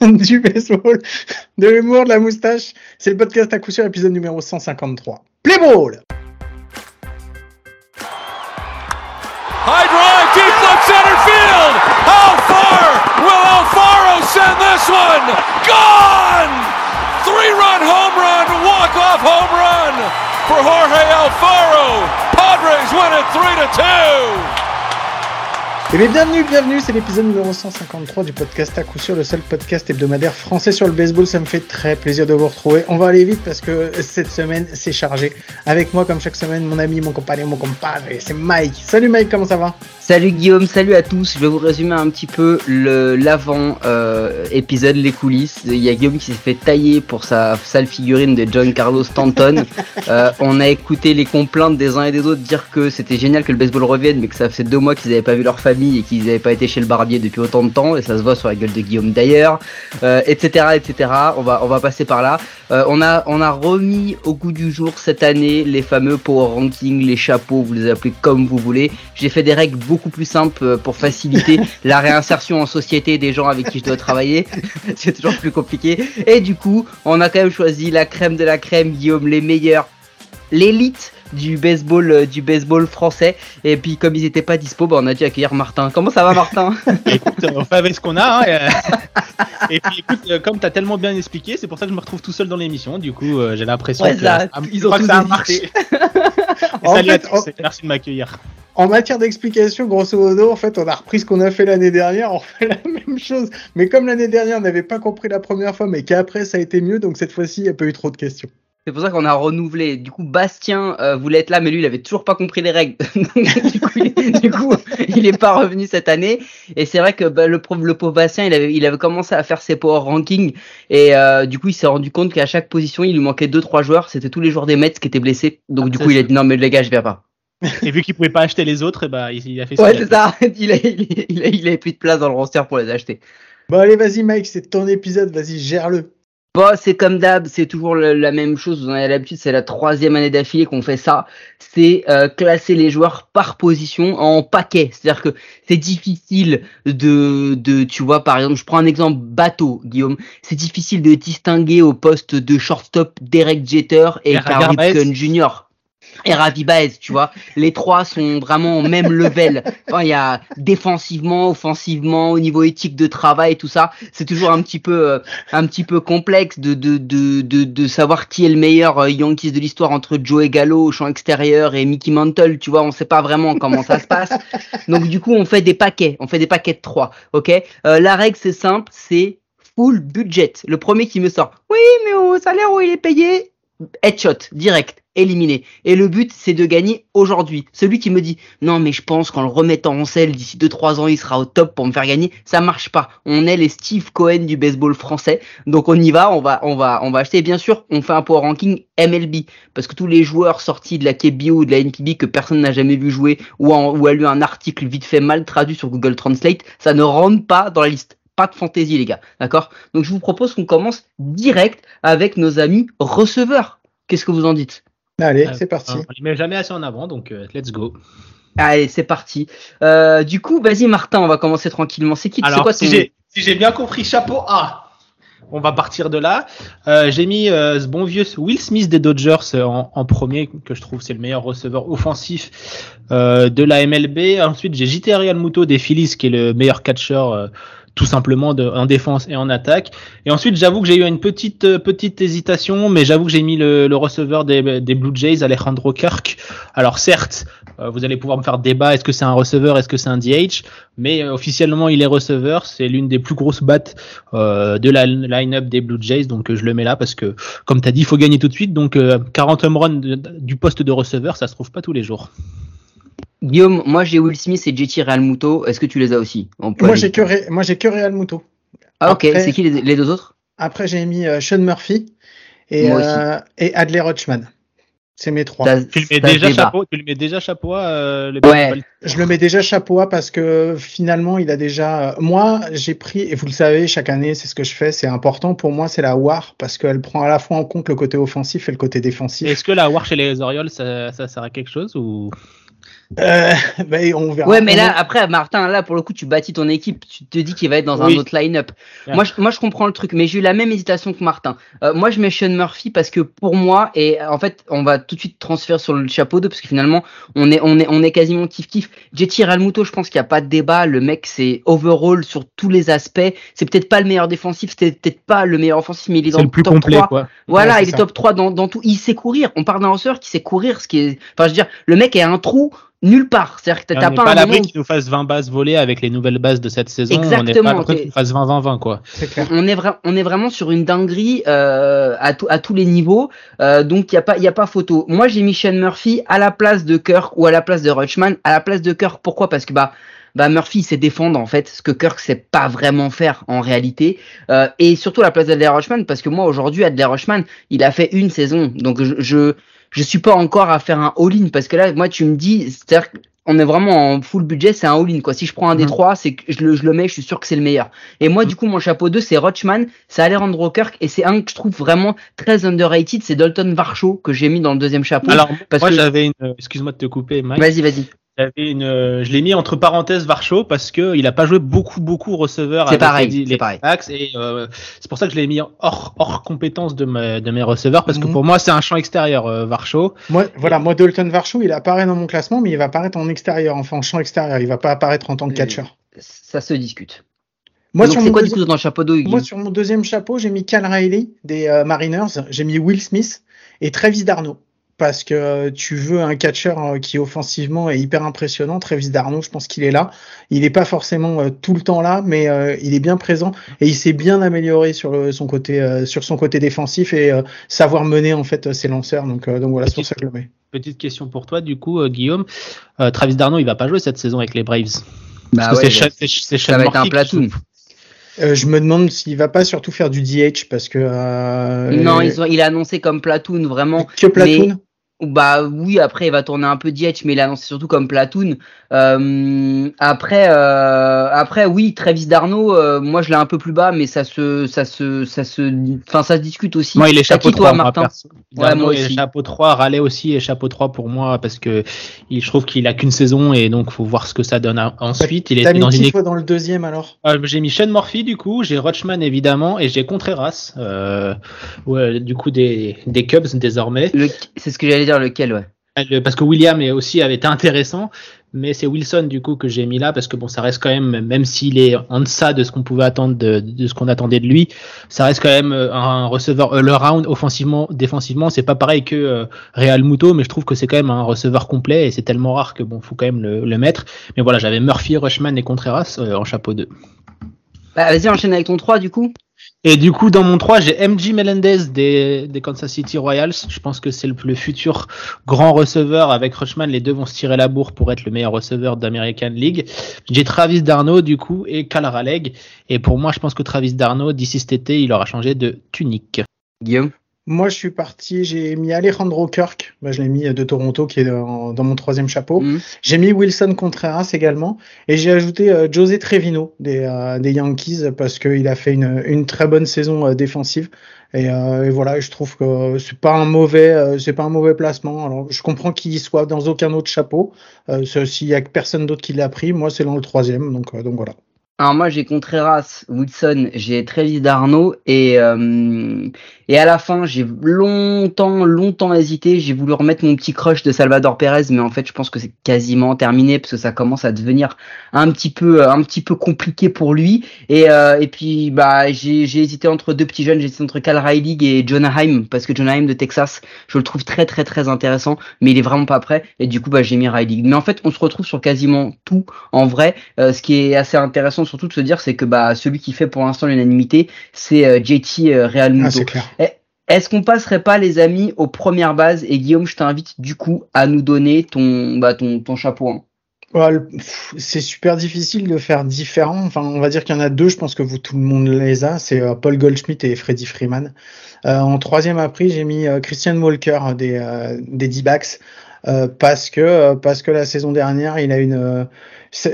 du baseball, de l'humour, de la moustache. C'est le podcast à coup sûr, épisode numéro 153. Play ball! High drive, deep left center field. How far will Alfaro send this one? Gone! Three-run home run, walk-off home run for Jorge Alfaro. Padres win it 3 to 2. Eh bien, bienvenue, bienvenue, c'est l'épisode numéro 153 du podcast à coup sûr, le seul podcast hebdomadaire français sur le baseball. Ça me fait très plaisir de vous retrouver. On va aller vite parce que cette semaine, c'est chargé. Avec moi, comme chaque semaine, mon ami, mon compagnon, mon compadre, c'est Mike. Salut Mike, comment ça va? Salut Guillaume, salut à tous. Je vais vous résumer un petit peu le l'avant euh, épisode, les coulisses. Il y a Guillaume qui s'est fait tailler pour sa sale figurine de John Carlos Stanton. euh, on a écouté les complaintes des uns et des autres dire que c'était génial que le baseball revienne, mais que ça faisait deux mois qu'ils n'avaient pas vu leur famille et qu'ils n'avaient pas été chez le barbier depuis autant de temps. Et ça se voit sur la gueule de Guillaume d'ailleurs, euh, etc., etc. On va on va passer par là. Euh, on a on a remis au goût du jour cette année les fameux power rankings, les chapeaux, vous les appelez comme vous voulez. J'ai fait des règles beaucoup plus simples euh, pour faciliter la réinsertion en société des gens avec qui je dois travailler. C'est toujours plus compliqué. Et du coup, on a quand même choisi la crème de la crème, Guillaume, les meilleurs, l'élite du baseball euh, du baseball français. Et puis comme ils étaient pas dispo bah, on a dû accueillir Martin. Comment ça va Martin écoute euh, on fait avec ce qu'on a hein, et, euh, et, puis écoute euh, comme t'as tellement bien expliqué c'est pour ça que je me retrouve tout seul dans l'émission. Du coup euh, j'ai l'impression Ouais, que, ça, ils ont que ça a marché. Salut à tous, en- merci de m'accueillir. En matière d'explication, grosso modo, en fait, on a repris ce qu'on a fait l'année dernière, on fait la même chose. Mais comme l'année dernière, on n'avait pas compris la première fois, mais qu'après, ça a été mieux, donc cette fois-ci, il n'y a pas eu trop de questions. C'est pour ça qu'on a renouvelé. Du coup Bastien euh, voulait être là mais lui il avait toujours pas compris les règles. Du, coup, il, du coup il est pas revenu cette année. Et c'est vrai que bah, le, pauvre- le pauvre Bastien il avait il avait commencé à faire ses power rankings. Et euh, du coup il s'est rendu compte qu'à chaque position il lui manquait deux trois joueurs. C'était tous les joueurs des Mets qui étaient blessés. Donc du coup il a dit non mais les gars je viens pas. Et vu qu'il pouvait pas acheter les autres et bah il, il a fait Ouais, ça c'est ça. Il a, il, il, a- il avait plus de place dans le roster pour les acheter. Bon, allez, vas-y, Mike, c'est ton épisode, vas-y, gère-le. Bon, c'est comme d'hab, c'est toujours la même chose. Vous en avez l'habitude, c'est la troisième année d'affilée qu'on fait ça. C'est euh, classer les joueurs par position en paquet. C'est-à-dire que c'est difficile de, de, tu vois, par exemple, je prends un exemple bateau, Guillaume. C'est difficile de distinguer au poste de shortstop Derek Jeter et Carl Jr. Et Ravi Baez, tu vois. Les trois sont vraiment au même level. Il y a défensivement, offensivement, au niveau éthique de travail, tout ça. C'est toujours un petit peu, euh, un petit peu complexe de, de, de, de, de savoir qui est le meilleur euh, Yankees de l'histoire entre Joey Gallo au champ extérieur et Mickey Mantle, tu vois. On sait pas vraiment comment ça se passe. Donc, du coup, on fait des paquets. On fait des paquets de trois. Ok? Euh, la règle, c'est simple. C'est full budget. Le premier qui me sort. Oui, mais au salaire où il est payé, headshot, direct, éliminé. Et le but, c'est de gagner aujourd'hui. Celui qui me dit, non, mais je pense qu'en le remettant en selle, d'ici 2-3 ans, il sera au top pour me faire gagner, ça marche pas. On est les Steve Cohen du baseball français. Donc on y va, on va, on va, on va acheter. Et bien sûr, on fait un power ranking MLB. Parce que tous les joueurs sortis de la KBO ou de la NPB que personne n'a jamais vu jouer ou, ou a lu un article vite fait mal traduit sur Google Translate, ça ne rentre pas dans la liste. Pas de fantaisie, les gars. D'accord? Donc je vous propose qu'on commence direct avec nos amis receveurs. Qu'est-ce que vous en dites? Allez, Euh, c'est parti. on les met jamais assez en avant donc euh, let's go Allez, c'est parti. Euh, du coup, vas-y Martin, on va commencer tranquillement. C'est qui c'est alors quoi si j'ai si bien compris chapeau A on va partir de là. Euh, j'ai mis euh, ce bon vieux Will Smith des Dodgers euh, en, en premier, que je trouve c'est le meilleur receveur offensif euh, de la MLB. Ensuite, j'ai JT Realmuto des Phillies, qui est le meilleur catcher euh, tout simplement de, en défense et en attaque. Et ensuite, j'avoue que j'ai eu une petite euh, petite hésitation, mais j'avoue que j'ai mis le, le receveur des, des Blue Jays, Alejandro Kirk. Alors certes, euh, vous allez pouvoir me faire débat, est-ce que c'est un receveur, est-ce que c'est un DH Mais euh, officiellement, il est receveur. C'est l'une des plus grosses battes euh, de la line-up des Blue Jays, donc euh, je le mets là parce que, comme tu as dit, il faut gagner tout de suite. Donc euh, 40 home runs de- du poste de receveur, ça se trouve pas tous les jours. Guillaume, moi j'ai Will Smith et JT Realmuto. Est-ce que tu les as aussi On peut Moi, aller- j'ai que, Ré- moi, j'ai que Real Muto. Ah ok, c'est qui les, les deux autres? Après, j'ai mis euh, Sean Murphy et, euh, et Adley Rutschman. C'est mes trois. Tu le mets déjà chapeau, tu le mets déjà chapeau euh, le Ouais. Je le mets déjà chapeau à parce que finalement, il a déjà. euh, Moi, j'ai pris, et vous le savez, chaque année, c'est ce que je fais, c'est important pour moi, c'est la WAR parce qu'elle prend à la fois en compte le côté offensif et le côté défensif. Est-ce que la war chez les Orioles, ça, ça sert à quelque chose ou? Euh, bah, on verra. Ouais, mais là, après, Martin, là, pour le coup, tu bâtis ton équipe. Tu te dis qu'il va être dans Oui. un autre line-up. Yeah. Moi, je, moi, je comprends le truc, mais j'ai eu la même hésitation que Martin. Euh, moi, je mets Sean Murphy parce que pour moi, et en fait, on va tout de suite transférer sur le chapeau 2 parce que finalement, on est, on est, on est quasiment kiff-kiff. Jetty Realmuto, je pense qu'il n'y a pas de débat. Le mec, c'est overall sur tous les aspects. C'est peut-être pas le meilleur défensif, c'est peut-être pas le meilleur offensif, mais il est dans C'est le plus top complet, 3. quoi. Voilà, Ouais, il est ça. top 3 dans, dans tout. Il sait courir. On parle d'un receveur qui sait courir, ce qui est. Enfin, je veux dire, le mec est un trou nulle part. C'est-à-dire que On t'as pas, pas à un l'abri moment. qu'il nous fasse 20 bases volées avec les nouvelles bases de cette saison. On n'est Exactement, pas l'abri t'es- qu'il nous fasse 20-20-20, quoi. C'est clair. On est, vra- on est vraiment sur une dinguerie euh, à, tout- à tous les niveaux. Euh, donc, il n'y a, pas- y a pas photo. Moi, j'ai mis Sean Murphy à la place de Kirk ou à la place de Rutschman. À la place de Kirk, pourquoi? Parce que bah, bah Murphy sait défendre en fait, ce que Kirk sait pas vraiment faire en réalité. Euh, et surtout la place d'Adler Rutschman, parce que moi aujourd'hui, Adler Rutschman, il a fait une saison. Donc je, je, je suis pas encore à faire un all-in, parce que là, moi, tu me dis, c'est-à-dire on est vraiment en full budget, c'est un all-in quoi. Si je prends un des Mhm. trois, c'est que je le, je le mets, je suis sûr que c'est le meilleur. Et moi, du coup, mon chapeau 2, c'est Rochman, c'est Alejandro Kirk, et c'est un que je trouve vraiment très underrated, c'est Dalton Varsho que j'ai mis dans le deuxième chapeau. Alors, parce moi, que- j'avais une, excuse-moi de te couper, Mike. Vas-y, vas-y. J'avais une, euh, je l'ai mis entre parenthèses Varcho parce que il a pas joué beaucoup beaucoup receveur. C'est avec pareil, les, pareil. et euh, c'est pour ça que je l'ai mis hors hors compétence de mes de mes receveurs parce que Mhm. pour moi c'est un champ extérieur euh, Varcho. Moi, voilà, moi, Dalton Varsho, il apparaît dans mon classement, mais il va apparaître en extérieur, enfin en champ extérieur. Il va pas apparaître en tant que catcher. Ça se discute. Moi, Donc sur c'est mon quoi deuxième- dans le chapeau 2, Moi, sur mon deuxième chapeau, j'ai mis Cal Riley des euh, Mariners, j'ai mis Will Smith et Travis Darno. Parce que euh, tu veux un catcher euh, qui offensivement est hyper impressionnant. Travis Darno, je pense qu'il est là. Il n'est pas forcément euh, tout le temps là, mais euh, il est bien présent et il s'est bien amélioré sur le- son côté euh, sur son côté défensif et euh, savoir mener en fait euh, ses lanceurs. Donc euh, donc voilà, c'est pour ça que je le mets. Petite question pour toi du coup euh, Guillaume, Euh, Travis Darno il va pas jouer cette saison avec les Braves. Bah Parce que ouais, c'est Sean- c'est c'est ça va être un platoon. Euh, je me demande s'il va pas surtout faire du DH parce que euh, Non, ont- il a annoncé comme platoon vraiment. que Platoon? Bah oui, après il va tourner un peu DH, mais il a annoncé surtout comme platoon. Euh, après, euh, après oui, Travis Darno, euh, moi je l'ai un peu plus bas, mais ça se, ça se, ça se, enfin ça se discute aussi. Moi il est chapeau qui, toi, 3 moi, Martin perso. Ouais, Darno moi est aussi. chapeau 3, Raleigh aussi est chapeau 3 pour moi parce que il, je trouve qu'il a qu'une saison et donc faut voir ce que ça donne a- ensuite. Il est mis dans une toi dans le deuxième alors? Euh, j'ai mis Sean Murphy du coup, j'ai Rochman évidemment et j'ai Contreras, euh, ouais, du coup des, des Cubs désormais. Le- C'est ce que j'allais dire, lequel, ouais. Le- parce que William est aussi avait été intéressant, mais c'est Wilson du coup que j'ai mis là parce que bon ça reste quand même, même s'il est en deçà de ce qu'on pouvait attendre de, de ce qu'on attendait de lui, ça reste quand même euh, un receveur all round offensivement, défensivement, c'est pas pareil que euh, Real Muto, mais je trouve que c'est quand même un receveur complet et c'est tellement rare que bon faut quand même le, le mettre. Mais voilà j'avais Murphy, Rushman et Contreras euh, en chapeau 2. Bah, vas-y, enchaîne avec ton 3 du coup. Et du coup, dans mon 3, j'ai MJ Melendez des, des Kansas City Royals. Je pense que c'est le, le futur grand receveur avec Rushman. Les deux vont se tirer la bourre pour être le meilleur receveur d'American League. J'ai Travis Darno, du coup, et Cal Raleigh. Et pour moi, je pense que Travis Darno, d'ici cet été, il aura changé de tunique. Guillaume? Moi, je suis parti, j'ai mis Alejandro Kirk, bah, je l'ai mis de Toronto, qui est dans, dans mon troisième chapeau. Mhm. J'ai mis Wilson Contreras également, et j'ai ajouté euh, José Trevino des, euh, des Yankees, parce qu'il a fait une, une très bonne saison euh, défensive. Et, euh, et voilà, je trouve que c'est pas un mauvais, euh, c'est pas un mauvais placement. Alors, je comprends qu'il soit dans aucun autre chapeau. Euh, S'il y a que personne d'autre qui l'a pris, moi, c'est dans le troisième, donc, euh, donc voilà. Alors moi j'ai Contreras, Wilson, j'ai Travis Darno et euh, et à la fin j'ai longtemps longtemps hésité. J'ai voulu remettre mon petit crush de Salvador Perez, mais en fait je pense que c'est quasiment terminé parce que ça commence à devenir un petit peu un petit peu compliqué pour lui. Et euh, et puis bah j'ai j'ai hésité entre deux petits jeunes, j'ai hésité entre Cal Riley et Jonah Heim parce que Jonah Heim de Texas, je le trouve très très très intéressant, mais il est vraiment pas prêt. Et du coup bah j'ai mis Riley. Mais en fait on se retrouve sur quasiment tout en vrai. Euh, ce qui est assez intéressant surtout de se dire, c'est que bah celui qui fait pour l'instant l'unanimité, c'est euh, JT euh, Real Ah, Muto. c'est clair. Est-ce qu'on passerait pas les amis aux premières bases? Et Guillaume, je t'invite du coup à nous donner ton bah ton chapeau. hein. Pff, c'est super difficile de faire différent. Enfin, on va dire qu'il y en a deux, je pense que tout le monde les a. C'est euh, Paul Goldschmidt et Freddie Freeman. Euh, en troisième après, j'ai mis euh, Christian Walker des, des D-backs. Parce que parce que la saison dernière, il a une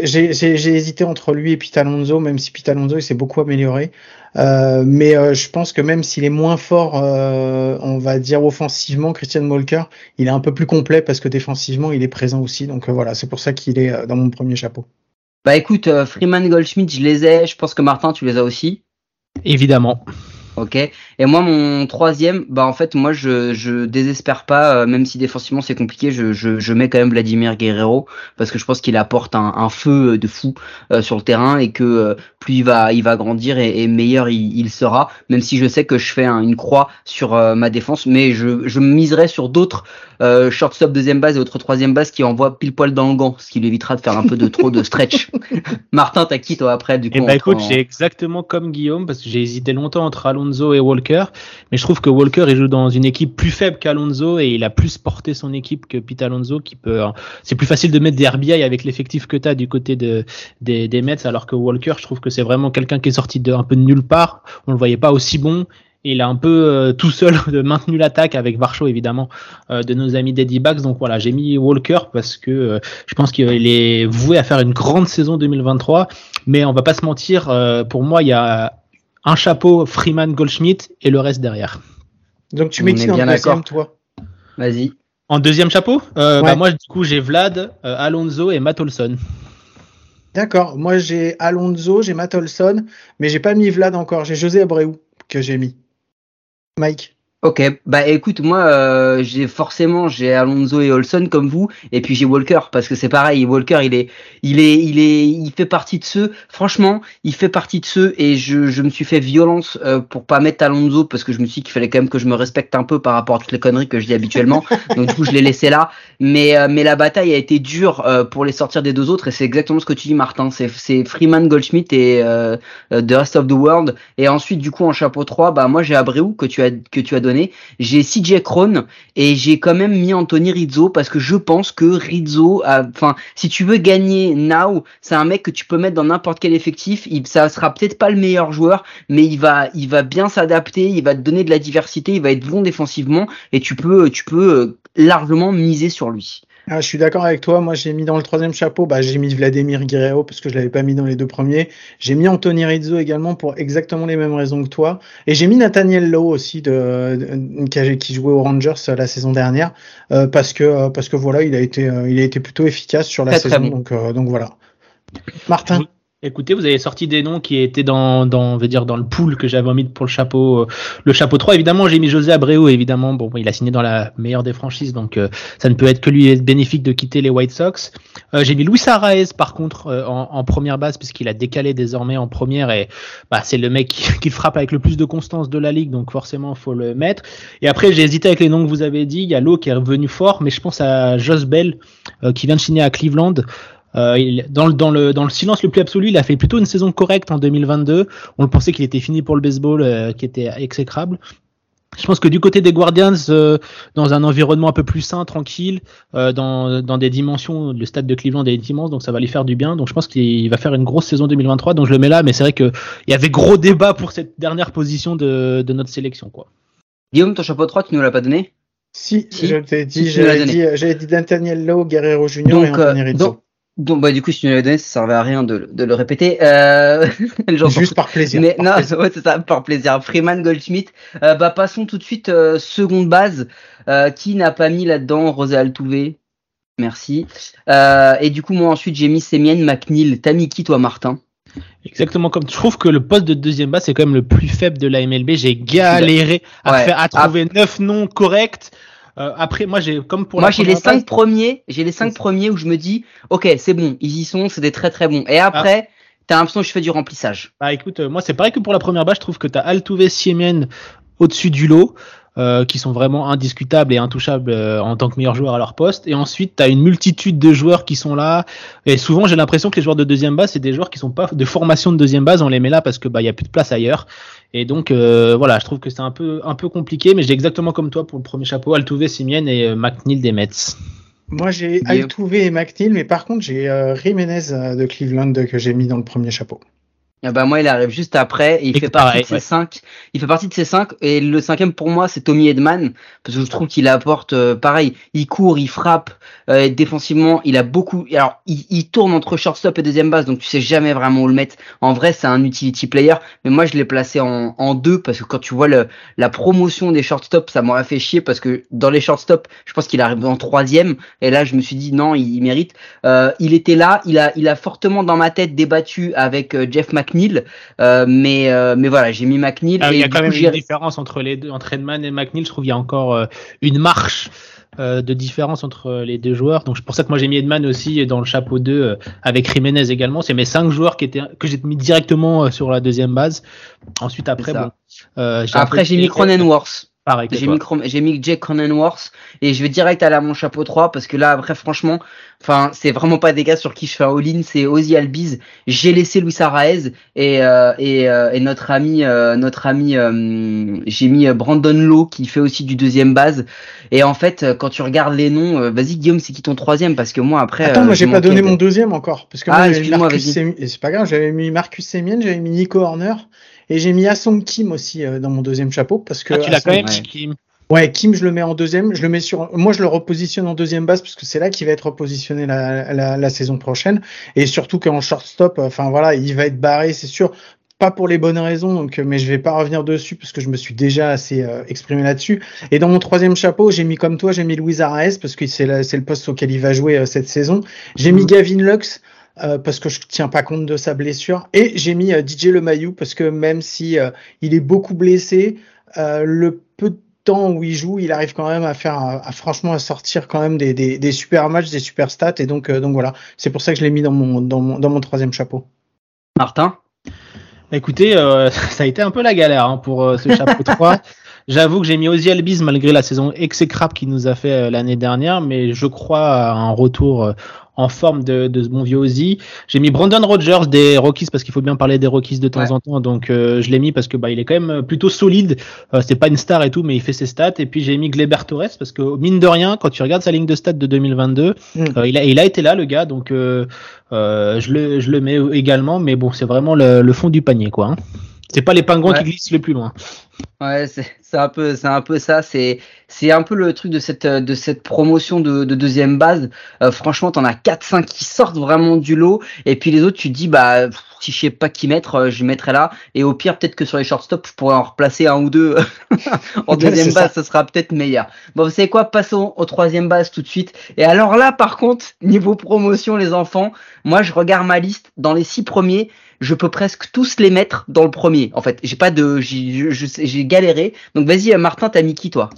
j'ai hésité entre lui et Pete Alonso, même si Pete Alonso il s'est beaucoup amélioré. Euh, mais euh, je pense que même s'il est moins fort, euh, on va dire offensivement, Christian Molker, il est un peu plus complet parce que défensivement, il est présent aussi. Donc voilà, c'est pour ça qu'il est dans mon premier chapeau. Bah écoute, Freeman Goldschmidt, je les ai. Je pense que Martin, tu les as aussi. Évidemment. Ok. Et moi, mon troisième, bah en fait, moi, je, je désespère pas, euh, même si défensivement c'est compliqué, je, je, je, mets quand même Vladimir Guerrero parce que je pense qu'il apporte un, un, feu de fou euh, sur le terrain et que euh, plus il va, il va grandir et, meilleur il, sera. Même si je sais que je fais une croix sur ma défense, mais je, je miserai sur d'autres shortstop deuxième base et autre troisième base qui envoient pile poil dans le gant, ce qui lui évitera de faire un peu de trop de stretch. Martin, t'as qui toi après du coup Eh ben écoute, j'ai exactement comme Guillaume parce que j'ai hésité longtemps entre Alonso et Walker, mais je trouve que Walker il joue dans une équipe plus faible qu'Alonso et il a plus porté son équipe que Pete Alonso qui peut. Hein, c'est plus facile de mettre des RBI avec l'effectif que tu as du côté de, des, des Mets, alors que Walker, je trouve que c'est vraiment quelqu'un qui est sorti de un peu de nulle part. On le voyait pas aussi bon il a un peu euh, tout seul maintenu l'attaque avec Varcho évidemment euh, de nos amis Daddy Bags. Donc voilà, j'ai mis Walker parce que euh, je pense qu'il est voué à faire une grande saison 2023. Mais on va pas se mentir, pour moi il y a un chapeau Freeman Goldschmidt et le reste derrière. Donc tu mets qui en deuxième, toi? Vas-y. En deuxième chapeau? Euh, bah, Moi, du coup, j'ai Vlad, euh, Alonso et Matt Olson. D'accord. Moi, j'ai Alonso, j'ai Matt Olson, mais j'ai pas mis Vlad encore. J'ai José Abreu que j'ai mis. Mike Ok, bah écoute, moi euh, j'ai forcément j'ai Alonso et Olson comme vous, et puis j'ai Walker parce que c'est pareil. Walker, il est, il est, il est, il fait partie de ceux. Franchement, il fait partie de ceux, et je, je me suis fait violence euh, pour pas mettre Alonso parce que je me suis dit qu'il fallait quand même que je me respecte un peu par rapport à toutes les conneries que je dis habituellement. Donc du coup, je l'ai laissé là. Mais euh, mais la bataille a été dure euh, pour les sortir des deux autres, et c'est exactement ce que tu dis, Martin. C'est c'est Freeman, Goldschmidt et The Rest of the World. Et ensuite, du coup, en chapeau 3, bah moi j'ai Abreu que tu as que tu as donné j'ai CJ Krohn et j'ai quand même mis Anthony Rizzo parce que je pense que Rizzo, enfin, si tu veux gagner now, c'est un mec que tu peux mettre dans n'importe quel effectif. Il, ça sera peut-être pas le meilleur joueur, mais il va, il va bien s'adapter, il va te donner de la diversité, il va être bon défensivement et tu peux, tu peux euh, largement miser sur lui. Ah, je suis d'accord avec toi. Moi, j'ai mis dans le troisième chapeau, bah, j'ai mis Vladimir Guerrero parce que je l'avais pas mis dans les deux premiers. J'ai mis Anthony Rizzo également pour exactement les mêmes raisons que toi. Et j'ai mis Nathaniel Lowe aussi de, qui, jouait aux Rangers euh, la saison dernière euh, parce que euh, parce que voilà, il a été il a été plutôt efficace sur la saison. Donc donc voilà. Martin. Écoutez, vous avez sorti des noms qui étaient dans, dans, dire, dans le pool que j'avais mis pour le chapeau, euh, le chapeau 3. Évidemment, j'ai mis José Abreu, évidemment. Bon, il a signé dans la meilleure des franchises, donc euh, ça ne peut être que lui bénéfique de quitter les White Sox. Euh, j'ai mis Luis Arraez, par contre, en, première base, puisqu'il a décalé désormais en première et bah, c'est le mec qui, frappe avec le plus de constance de la ligue, donc forcément, faut le mettre. Et après, j'ai hésité avec les noms que vous avez dit. Il y a Lowe qui est revenu fort, mais je pense à Joss Bell, qui vient de signer à Cleveland. Euh, il, dans, le, dans, le, dans le silence le plus absolu, il a fait plutôt une saison correcte en 2022. On le pensait qu'il était fini pour le baseball, euh, qui était exécrable. Je pense que du côté des Guardians, euh, dans un environnement un peu plus sain, tranquille, euh, dans, dans des dimensions, le stade de Cleveland est immense, donc ça va lui faire du bien. Donc je pense qu'il va faire une grosse saison 2023, donc je le mets là. Mais c'est vrai qu'il y avait gros débat pour cette dernière position de, de notre sélection. quoi. Guillaume, ton chapeau 3, tu nous l'as pas donné? Si, je t'ai dit, j'avais dit, dit Nathaniel Lowe, Guerrero Junior donc, et Anthony Rizzo. Donc, bah, du coup, si tu nous l'avais donné, ça servait à rien de, de le répéter. Euh... Juste par plaisir. Mais, non, Ouais, c'est ça, par plaisir. Freeman Goldschmidt. Euh, bah, passons tout de suite, euh, seconde base. Euh, qui n'a pas mis là-dedans Rosé Altuve Merci. Euh, et du coup, moi, ensuite, j'ai mis Semien McNeil. T'as mis qui, toi, Martin? Exactement comme je trouve que le poste de deuxième base c'est quand même le plus faible de la MLB. J'ai galéré à, faire, à trouver neuf noms corrects. Euh, après, moi, j'ai comme pour moi, j'ai les cinq premiers. J'ai les cinq premiers où je me dis, ok, c'est bon, ils y sont, c'est des très très bons. Et après, ah. t'as l'impression que je fais du remplissage. Bah écoute, euh, moi, c'est pareil que pour la première base. Je trouve que t'as Altuve, Siemens au-dessus du lot. Euh, qui sont vraiment indiscutables et intouchables euh, en tant que meilleurs joueurs à leur poste. Et ensuite, tu as une multitude de joueurs qui sont là. Et souvent, j'ai l'impression que les joueurs de deuxième base, c'est des joueurs qui sont pas de formation de deuxième base. On les met là parce que bah il y a plus de place ailleurs. Et donc euh, voilà, je trouve que c'est un peu un peu compliqué, mais j'ai exactement comme toi pour le premier chapeau, Altuve, Simien et McNeil des Mets. Moi, j'ai Altuve et McNeil, mais par contre, j'ai Jiménez de Cleveland que j'ai mis dans le premier chapeau. Ah bah moi il arrive juste après et il Et fait partie de ces ouais. cinq. Il fait partie de ces cinq et le cinquième pour moi c'est Tommy Edman parce que je trouve qu'il apporte euh, pareil. Il court, il frappe euh, défensivement. Il a beaucoup. Alors il, il tourne entre shortstop et deuxième base donc tu sais jamais vraiment où le mettre. En vrai c'est un utility player mais moi je l'ai placé en, en deux parce que quand tu vois le, la promotion des shortstops ça m'aurait fait chier parce que dans les shortstops je pense qu'il arrive en troisième et là je me suis dit non il, il mérite. Euh, il était là, il a il a fortement dans ma tête débattu avec euh, Jeff McNeil, euh, mais euh, mais voilà, j'ai mis McNeil Ah, et il y a quand même une différence entre les deux, entre Edman et McNeil. Je trouve qu'il y a encore euh, une marche euh, de différence entre les deux joueurs. Donc c'est pour ça que moi j'ai mis Edman aussi dans le chapeau 2 euh, avec Jiménez également. C'est mes cinq joueurs qui étaient que j'ai mis directement euh, sur la deuxième base. Ensuite après bon, euh, après j'ai mis Cronenworth. Pareil J'ai mis, j'ai mis Jake Cronenworth et je vais direct aller à mon chapeau 3 parce que là après franchement, enfin c'est vraiment pas des gars sur qui je fais un all-in, c'est Ozzy Albiz. J'ai laissé Luis Araez et euh, et, euh, et notre ami euh, notre ami euh, j'ai mis euh, Brandon Lowe qui fait aussi du deuxième base et en fait euh, quand tu regardes les noms, euh, vas-y Guillaume c'est qui ton troisième? Parce que moi après Attends, moi j'ai pas donné de- mon deuxième encore. Parce que Ah, moi, j'avais mis excuse-moi, Marcus vas-y. Semi- et C'est pas grave, j'avais mis Marcus Semien, j'avais mis Nico Horner et j'ai mis Asong Kim aussi euh, dans mon deuxième chapeau. Parce que Ah, tu l'as quand même ouais. Kim. Ouais, Kim, je le mets en deuxième. Je le mets sur. Moi, je le repositionne en deuxième base parce que c'est là qu'il va être repositionné la, la, la saison prochaine. Et surtout qu'en shortstop, enfin voilà, il va être barré, c'est sûr. Pas pour les bonnes raisons, donc, euh, mais je vais pas revenir dessus parce que je me suis déjà assez euh, exprimé là-dessus. Et dans mon troisième chapeau, j'ai mis comme toi, j'ai mis Louis Araez parce que c'est le poste auquel il va jouer euh, cette saison. J'ai mis Mhm. Gavin Lux. Euh, parce que je tiens pas compte de sa blessure et j'ai mis euh, DJ Lemayou parce que même si euh, il est beaucoup blessé, euh, le peu de temps où il joue, il arrive quand même à faire, à, à franchement à sortir quand même des, des, des super matchs, des super stats. Et donc, euh, donc voilà, c'est pour ça que je l'ai mis dans mon, dans mon, dans mon troisième chapeau. Martin? Écoutez, euh, ça a été un peu la galère hein, pour euh, ce chapeau 3. J'avoue que j'ai mis Ozzy Albiz malgré la saison exécrable qu'il nous a fait euh, l'année dernière, mais je crois à un retour euh, en forme de, de ce bon vieux Ozzy. J'ai mis Brandon Rogers des Rockies parce qu'il faut bien parler des Rockies de temps Ouais. en temps, donc euh, je l'ai mis parce que bah il est quand même plutôt solide. Euh, c'est pas une star et tout, mais il fait ses stats. Et puis j'ai mis Gleber Torres parce que mine de rien, quand tu regardes sa ligne de stats de 2022, Mm. euh, il a il a été là le gars, donc euh, euh, je le je le mets également, mais bon c'est vraiment le, le fond du panier quoi. hein. C'est pas les pingouins Ouais. qui glissent le plus loin. Ouais, c'est c'est un peu, c'est un peu ça. C'est, c'est un peu le truc de cette, de cette promotion de, de deuxième base. Euh, franchement, t'en as 4-5 qui sortent vraiment du lot, et puis les autres, tu te dis, bah, pff, si je sais pas qui mettre, euh, je mettrai là. Et au pire, peut-être que sur les shortstop, je pourrais en replacer un ou deux en deuxième base, ça. sera peut-être meilleur. Bon, vous savez quoi Passons au troisième base tout de suite. Et alors là, par contre, niveau promotion, les enfants, moi, je regarde ma liste. Dans les six premiers, je peux presque tous les mettre dans le premier. En fait, j'ai pas de, j'ai, galéré. Donc vas-y, euh, Martin, t'as mis qui toi?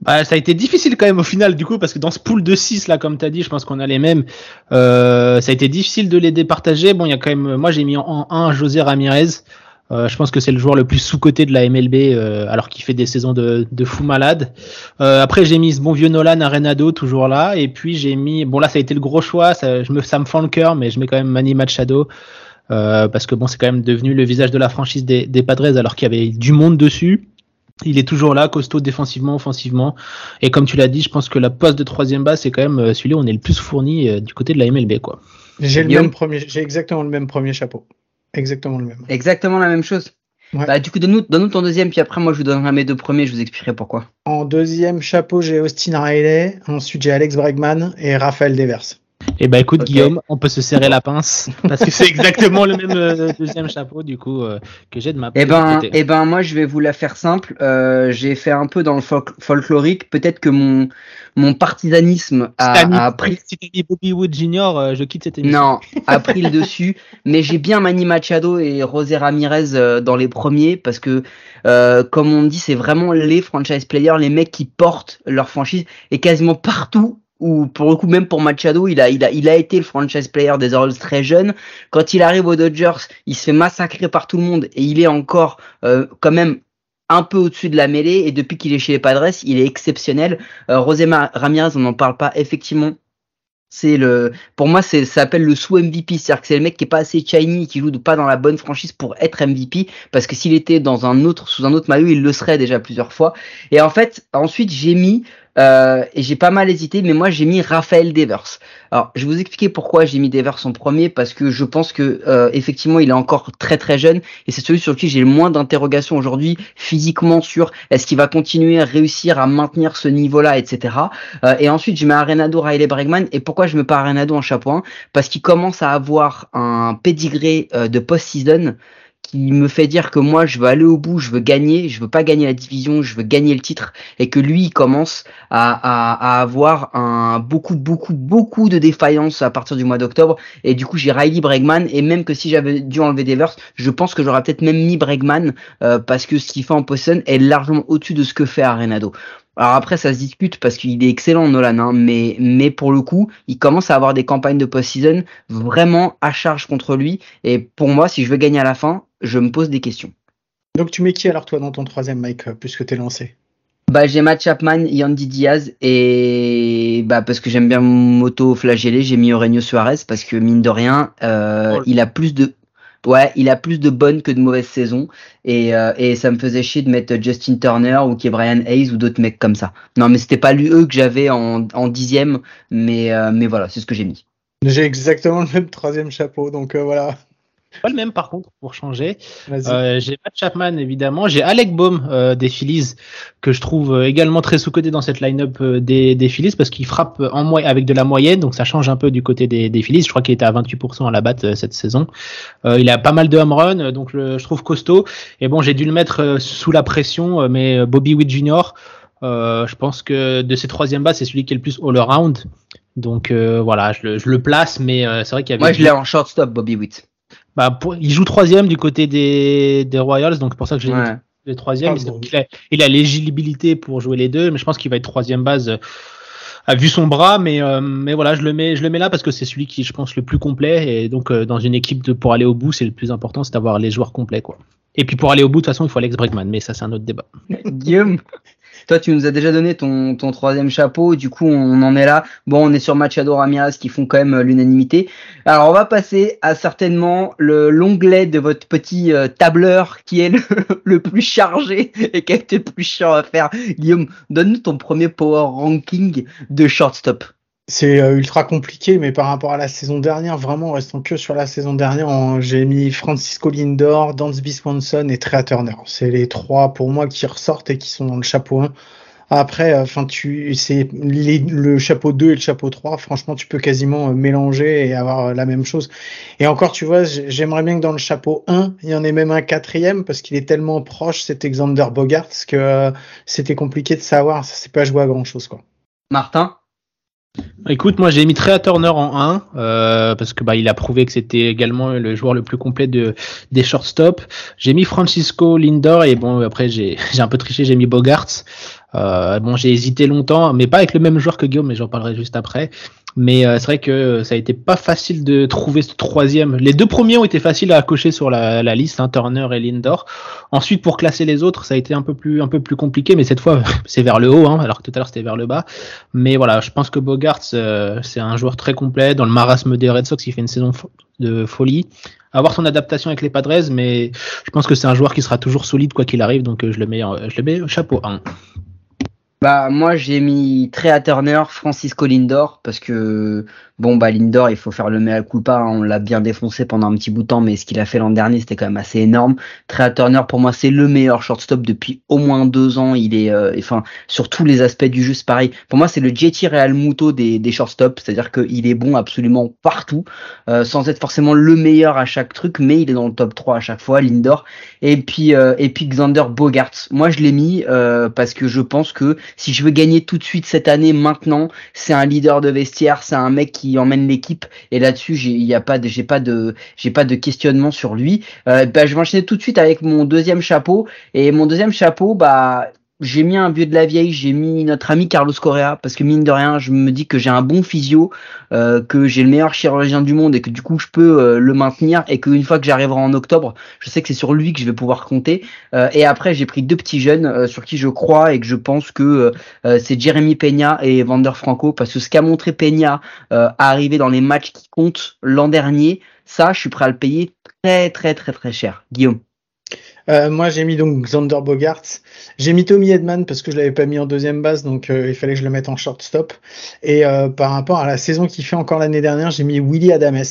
Bah, ça a été difficile quand même au final du coup parce que dans ce pool de 6 là comme tu as dit je pense qu'on a les mêmes. Euh, ça a été difficile de les départager. Bon il y a quand même moi j'ai mis en 1 José Ramirez. Euh, je pense que c'est le joueur le plus sous-coté de la MLB alors qu'il fait des saisons de, de fou malade. Après j'ai mis ce bon vieux Nolan Arenado toujours là. Et puis j'ai mis bon là ça a été le gros choix. Ça, je me, ça me fend le cœur mais je mets quand même Manny Machado euh, parce que bon c'est quand même devenu le visage de la franchise des, des Padres alors qu'il y avait du monde dessus il est toujours là, costaud défensivement, offensivement. Et comme tu l'as dit, je pense que la poste de troisième base, c'est quand même euh, celui où on est le plus fourni euh, du côté de la MLB, quoi. J'ai le même premier, j'ai exactement le même premier chapeau. Exactement le même. Exactement la même chose. Ouais. Bah du coup, donne-nous, donne-nous ton deuxième, puis après moi je vous donnerai mes deux premiers, je vous expliquerai pourquoi. En deuxième chapeau, j'ai Austin Riley. Ensuite, j'ai Alex Bregman et Raphaël Devers. Et bah écoute. Guillaume, on peut se serrer la pince, parce que c'est exactement le même euh, deuxième chapeau, du coup, euh, que j'ai de ma Eh ben, eh ben, moi, je vais vous la faire simple. Euh, j'ai fait un peu dans le folk- folklorique. Peut-être que mon mon partisanisme a, a pris si Bobby Wood Jr., euh, je quitte cette émission. non a pris le dessus. Mais j'ai bien Manny Machado et José Ramirez euh, dans les premiers parce que euh, comme on dit, c'est vraiment les franchise players, les mecs qui portent leur franchise et quasiment partout. Ou pour le coup même pour Machado, il a il a il a été le franchise player des Orioles très jeune. Quand il arrive aux Dodgers, il se fait massacrer par tout le monde et il est encore euh, quand même un peu au-dessus de la mêlée et depuis qu'il est chez les Padres, il est exceptionnel. Euh, José Ma- Ramirez, on n'en parle pas effectivement. C'est le, pour moi, c'est, ça s'appelle le sous MVP, c'est-à-dire que c'est le mec qui est pas assez shiny, qui joue pas dans la bonne franchise pour être MVP, parce que s'il était dans un autre, sous un autre maillot, il le serait déjà plusieurs fois. Et en fait, ensuite, j'ai mis euh, et j'ai pas mal hésité, mais moi j'ai mis Raphaël Devers. Alors, je vais vous expliquer pourquoi j'ai mis Devers en premier, parce que je pense que euh, effectivement il est encore très très jeune, et c'est celui sur lequel j'ai le moins d'interrogations aujourd'hui, physiquement sur est-ce qu'il va continuer à réussir à maintenir ce niveau-là, etc. Euh, et ensuite je mets Arenado, Riley Bregman, et pourquoi je mets pas Arenado en chapeau 1 Parce qu'il commence à avoir un pédigré de post-season qui me fait dire que moi je veux aller au bout, je veux gagner, je veux pas gagner la division, je veux gagner le titre, et que lui il commence à, à, avoir un beaucoup beaucoup beaucoup de défaillances à partir du mois d'octobre, et du coup j'ai Riley Bregman, et même que si j'avais dû enlever Devers, je pense que j'aurais peut-être même mis Bregman euh, parce que ce qu'il fait en post est largement au-dessus de ce que fait Arenado. Alors après, ça se discute parce qu'il est excellent, Nolan, hein, mais, mais pour le coup, il commence à avoir des campagnes de post-season vraiment à charge contre lui. Et pour moi, si je veux gagner à la fin, je me pose des questions. Donc tu mets qui alors toi dans ton troisième, Mike, euh, puisque t'es lancé? Bah, j'ai Matt Chapman, Yandy Diaz et bah parce que j'aime bien moto flageller, j'ai mis Eugenio Suarez parce que mine de rien, euh, oh. il a plus de ouais, il a plus de bonnes que de mauvaises saisons et, euh, et ça me faisait chier de mettre Justin Turner ou qui Hayes ou d'autres mecs comme ça. Non, mais c'était pas lui eux que j'avais en, en dixième, mais mais voilà, c'est ce que j'ai mis. J'ai exactement le même troisième chapeau, donc voilà. Pas le même par contre pour changer. Euh, j'ai Matt Chapman évidemment, j'ai Alec Baum euh, des Phillies que je trouve euh, également très sous-côté dans cette line-up euh, des, des Phillies parce qu'il frappe en mo avec de la moyenne donc ça change un peu du côté des, des Phillies. Je crois qu'il était à 28% à la batte cette saison. il a pas mal de home run donc je, je trouve costaud et bon j'ai dû le mettre sous la pression mais Bobby Witt Jr. je pense que de ces troisième bas c'est celui qui est le plus all-around donc voilà je le, je le place mais c'est vrai qu'il y avait moi je l'ai en shortstop Bobby Witt bah, il joue troisième du côté des, des Royals, donc pour ça que j'ai ouais. le troisième. il, a, il a l'éligibilité pour jouer les deux, mais je pense qu'il va être troisième base. a vu son bras, mais euh, mais voilà, je le mets je le mets là parce que c'est celui qui je pense le plus complet et donc euh, dans une équipe de, pour aller au bout, c'est le plus important, c'est d'avoir les joueurs complets quoi. Et puis pour aller au bout, de toute façon, il faut Alex Bregman, mais ça c'est un autre débat. Guillaume, toi, tu nous as déjà donné ton, ton troisième chapeau. Du coup, on en est là. Bon, on est sur Machado Ramirez qui font quand même euh, l'unanimité. Alors, on va passer à certainement le l'onglet de votre petit euh, tableur qui est le, plus chargé et qui a été le plus chiant à faire. Guillaume, donne-nous ton premier power ranking de shortstop. C'est euh, ultra compliqué, mais par rapport à la saison dernière, vraiment, restant que sur la saison dernière, j'ai mis Francisco Lindor, Dansby Swanson et Trea Turner. C'est les trois pour moi qui ressortent et qui sont dans le chapeau 1. Après, euh, enfin, tu, c'est le chapeau 2 et le chapeau 3. Franchement, tu peux quasiment euh, mélanger et avoir la même chose. Et encore, tu vois, j'aimerais bien que dans le chapeau 1, il y en ait même un quatrième parce qu'il est tellement proche, cet Xander Bogarts, que c'était compliqué de savoir. Ça s'est pas joué à grand chose, quoi. Martin? Écoute, moi j'ai mis Trea Turner en 1 euh, parce que bah il a prouvé que c'était également le joueur le plus complet de des shortstop. J'ai mis Francisco Lindor et bon après j'ai j'ai un peu triché, j'ai mis Bogarts. Euh, bon j'ai hésité longtemps, mais pas avec le même joueur que Guillaume, mais j'en parlerai juste après. Mais euh, c'est vrai que ça a été pas facile de trouver ce troisième. Les deux premiers ont été faciles à cocher sur la, la liste, hein, Turner et Lindor. Ensuite, pour classer les autres, ça a été un peu plus un peu plus compliqué, mais cette fois c'est vers le haut, hein, alors que tout à l'heure c'était vers le bas. Mais voilà, je pense que Bogarts euh, c'est un joueur très complet dans le marasme des Red Sox. Il fait une saison de folie. Avoir son adaptation avec les Padres, mais je pense que c'est un joueur qui sera toujours solide quoi qu'il arrive, donc euh, je le mets je le mets au chapeau 1. Bah moi j'ai mis Trea Turner, Francisco Lindor parce que bon bah Lindor il faut faire le mea culpa, hein, on l'a bien défoncé pendant un petit bout de temps mais ce qu'il a fait l'an dernier c'était quand même assez énorme. Trea Turner pour moi c'est le meilleur shortstop depuis au moins deux ans, il est euh, enfin sur tous les aspects du jeu c'est pareil. Pour moi c'est le JT Real Muto des, des shortstops, c'est-à-dire qu'il est bon absolument partout euh, sans être forcément le meilleur à chaque truc mais il est dans le top 3 à chaque fois Lindor et puis euh, et puis Xander Bogarts. Moi je l'ai mis parce que je pense que si je veux gagner tout de suite cette année, maintenant, c'est un leader de vestiaire, c'est un mec qui emmène l'équipe. Et là-dessus, a pas de, j'ai pas de, j'ai pas de questionnement sur lui. Euh, bah, je vais enchaîner tout de suite avec mon deuxième chapeau. Et mon deuxième chapeau, bah, j'ai mis un vieux de la vieille, j'ai mis notre ami Carlos Correa parce que mine de rien, je me dis que j'ai un bon physio, euh, que j'ai le meilleur chirurgien du monde et que du coup je peux euh, le maintenir et qu'une fois que j'arriverai en octobre, je sais que c'est sur lui que je vais pouvoir compter. Euh, et après j'ai pris deux petits jeunes sur qui je crois et que je pense que c'est Jeremy Peña et Vander Franco parce que ce qu'a montré Peña à arriver dans les matchs qui comptent l'an dernier, ça je suis prêt à le payer très très très très cher. Guillaume. Euh, moi, j'ai mis donc Xander Bogarts. J'ai mis Tommy Edman parce que je l'avais pas mis en deuxième base, donc euh, il fallait que je le mette en shortstop. Et euh, par rapport à la saison qu'il fait encore l'année dernière, j'ai mis Willy Adames.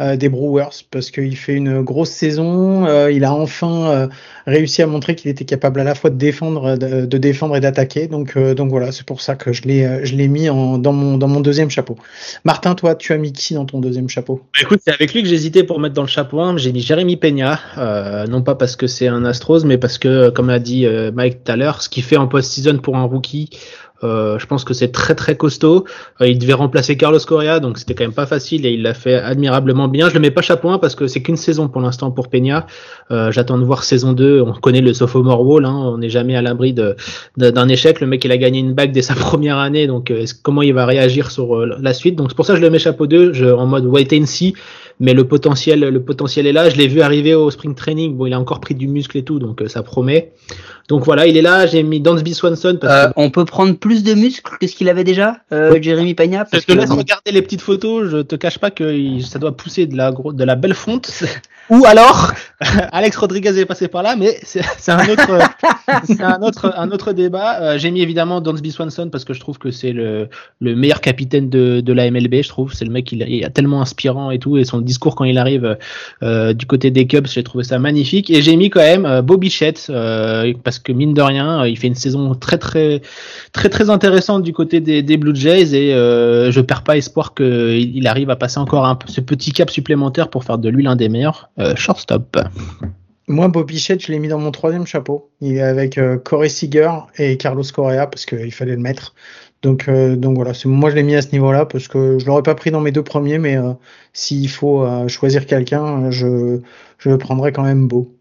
Euh, des Brewers parce qu'il fait une grosse saison. Euh, il a enfin euh, réussi à montrer qu'il était capable à la fois de défendre, de, défendre et d'attaquer. Donc, donc voilà, c'est pour ça que je l'ai, je l'ai mis en, dans mon dans mon deuxième chapeau. Martin, toi, tu as mis qui dans ton deuxième chapeau? Bah, Écoute, c'est avec lui que j'hésitais pour mettre dans le chapeau 1. J'ai mis Jérémy Peña, non pas parce que c'est un Astros, mais parce que, comme a dit Mike tout à l'heure, ce qu'il fait en post-season pour un rookie. Euh, je pense que c'est très très costaud. Euh, il devait remplacer Carlos Correa, donc c'était quand même pas facile et il l'a fait admirablement bien. Je le mets pas chapeau 1 parce que c'est qu'une saison pour l'instant pour Peña. Euh, J'attends de voir saison 2. On connaît le sophomore wall, hein. on n'est jamais à l'abri d'un échec. Le mec il a gagné une bague dès sa première année, donc euh, comment il va réagir sur euh, la suite? Donc c'est pour ça que je le mets chapeau 2, je, en mode wait and see mais le potentiel, le potentiel est là. Je l'ai vu arriver au spring training. Bon, il a encore pris du muscle et tout, donc ça promet. Donc voilà, il est là. J'ai mis Dansby Swanson. Parce euh, On peut prendre plus de muscles que ce qu'il avait déjà, euh, Jérémy Pagna. Parce je te laisse regarder les petites photos. Je te cache pas que ça doit pousser de la, de la belle fonte. Ou alors, Alex Rodriguez est passé par là, mais c'est un autre, c'est un autre, un autre débat. Euh, j'ai mis évidemment Dansby Swanson parce que je trouve que c'est le, le meilleur capitaine de, de la MLB. Je trouve, c'est le mec, il, est tellement inspirant et tout, et son discours quand il arrive euh, du côté des Cubs, j'ai trouvé ça magnifique. Et j'ai mis quand même euh, Bobby euh, parce que mine de rien, il fait une saison très très très très intéressante du côté des, Blue Jays et je perds pas espoir qu'il il arrive à passer encore un, ce petit cap supplémentaire pour faire de lui l'un des meilleurs euh, shortstop. Moi, Bobby je l'ai mis dans mon troisième chapeau. Il est avec euh, Corey Seager et Carlos Correa parce qu'il fallait le mettre. Donc, euh, donc voilà, moi je l'ai mis à ce niveau-là parce que je l'aurais pas pris dans mes deux premiers, mais s'il faut choisir quelqu'un, je, le prendrais quand même beau.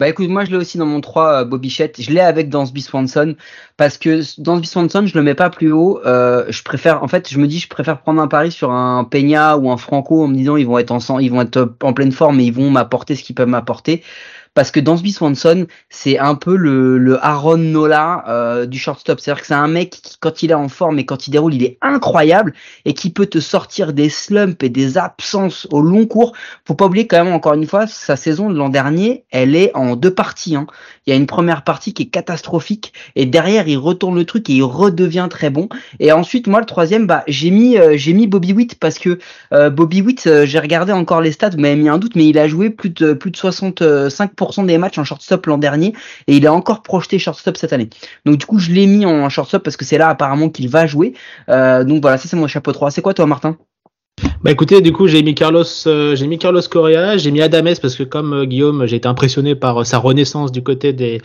Bah écoute, moi je l'ai aussi dans mon 3 euh, Bobichette. Je l'ai avec Dansby Swanson parce que Dansby Swanson, je le mets pas plus haut. Euh, je préfère, en fait, je me dis, je préfère prendre un pari sur un Peña ou un Franco en me disant ils vont être ensemble, ils vont être en pleine forme et ils vont m'apporter ce qu'ils peuvent m'apporter parce que Dansby Swanson, c'est un peu le, Aaron Nola euh, du shortstop. C'est-à-dire que c'est un mec qui, quand il est en forme et quand il déroule, il est incroyable et qui peut te sortir des slumps et des absences au long cours. Faut pas oublier quand même, encore une fois, sa saison de l'an dernier, elle est en deux parties. Hein. Il y a une première partie qui est catastrophique et derrière, il retourne le truc et il redevient très bon. Et ensuite, moi, le troisième, bah, j'ai mis, euh, mis Bobby Witt parce que euh, Bobby Witt, j'ai regardé encore les stats, vous m'avez mis un doute, mais il a joué plus de, plus de 65% des matchs en shortstop l'an dernier et il est encore projeté shortstop cette année. Donc du coup, je l'ai mis en shortstop parce que c'est là apparemment qu'il va jouer. Euh, donc voilà, ça c'est mon chapeau 3. C'est quoi toi, Martin? Bah écoutez, du coup j'ai mis Carlos, euh, j'ai mis Carlos Correa, j'ai mis Adames parce que comme euh, Guillaume, j'ai été impressionné par euh, sa renaissance du côté des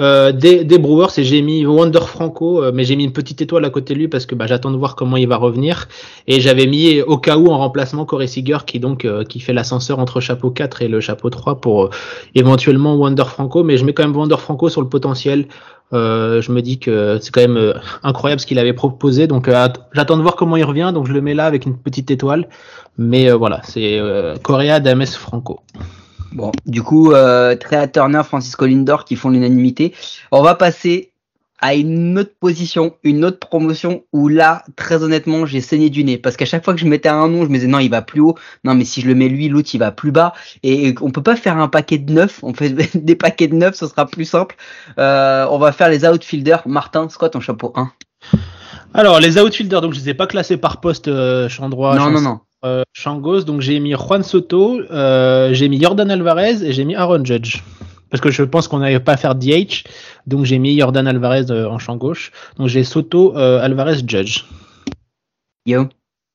des, des, Brewers et j'ai mis Wander Franco, mais j'ai mis une petite étoile à côté de lui parce que bah, j'attends de voir comment il va revenir et j'avais mis au cas où en remplacement Corey Seager qui donc qui fait l'ascenseur entre chapeau 4 et le chapeau 3 pour éventuellement Wander Franco, mais je mets quand même Wander Franco sur le potentiel. Euh, je me dis que c'est quand même euh, incroyable ce qu'il avait proposé. Donc euh, j'attends de voir comment il revient. Donc je le mets là avec une petite étoile. Mais voilà, c'est Correa, Dames, Franco. Bon, du coup, Trea Turner, Francisco Lindor qui font l'unanimité. On va passer à une autre position, une autre promotion où là, très honnêtement, j'ai saigné du nez. Parce qu'à chaque fois que je mettais un nom, je me disais non, il va plus haut. Non, mais si je le mets lui, l'autre, il va plus bas. Et on peut pas faire un paquet de neuf. On fait des paquets de neuf, ce sera plus simple. Euh, on va faire les outfielders. Martin, c'est quoi ton chapeau 1 Alors, les outfielders, donc je les ai pas classés par poste, euh, champ droit, non, non, non. Euh, champ gauche. Donc j'ai mis Juan Soto, euh, j'ai mis Jordan Alvarez et j'ai mis Aaron Judge parce que je pense qu'on n'avait pas à faire DH, donc j'ai mis Jordan Alvarez euh, en champ gauche. Donc j'ai Soto, euh, Alvarez, Judge. Yo.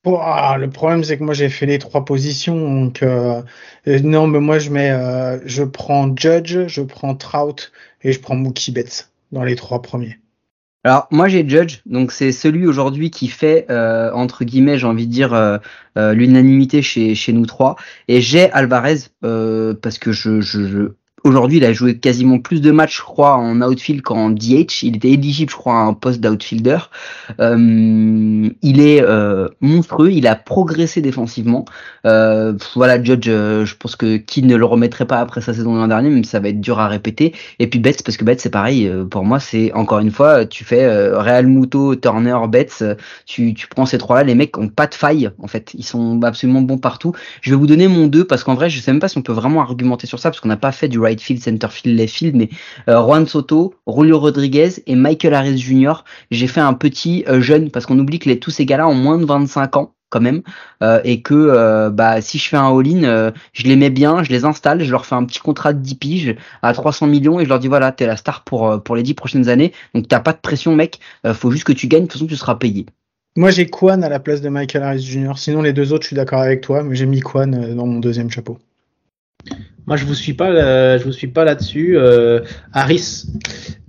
le problème c'est que moi j'ai fait les trois positions, donc euh, non, mais moi je mets, je prends Judge, je prends Trout et je prends Mookie Betts dans les trois premiers. Alors moi j'ai Judge, donc c'est celui aujourd'hui qui fait entre guillemets, j'ai envie de dire l'unanimité chez chez nous trois, et j'ai Alvarez parce que je, je, je Aujourd'hui, il a joué quasiment plus de matchs, je crois, en outfield qu'en DH. Il était éligible, je crois, à un poste d'outfielder. Euh, il est euh, monstrueux, il a progressé défensivement. Euh, voilà, Judge, euh, je pense que qui ne le remettrait pas après sa saison l'an dernier, même ça va être dur à répéter. Et puis Betts, parce que Betts, c'est pareil. Euh, pour moi, c'est encore une fois, tu fais Real Muto, Turner, Betts, tu, tu prends ces trois-là, les mecs ont pas de faille, en fait. Ils sont absolument bons partout. Je vais vous donner mon 2 parce qu'en vrai, je sais même pas si on peut vraiment argumenter sur ça parce qu'on n'a pas fait du right field, center field, left field, mais Juan Soto, Julio Rodriguez et Michael Harris Jr. J'ai fait un petit jeune parce qu'on oublie que les, tous ces gars-là ont moins de 25 ans quand même et que bah si je fais un all-in je les mets bien je les installe je leur fais un petit contrat de 10 piges à 300 millions et je leur dis voilà t'es la star pour pour les 10 prochaines années donc t'as pas de pression mec faut juste que tu gagnes de toute façon tu seras payé moi, j'ai Kwan à la place de Michael Harris Jr. Sinon, les deux autres, je suis d'accord avec toi, mais j'ai mis Kwan euh, dans mon deuxième chapeau. Moi, je vous suis pas, euh, je vous suis pas là-dessus. Euh, Harris,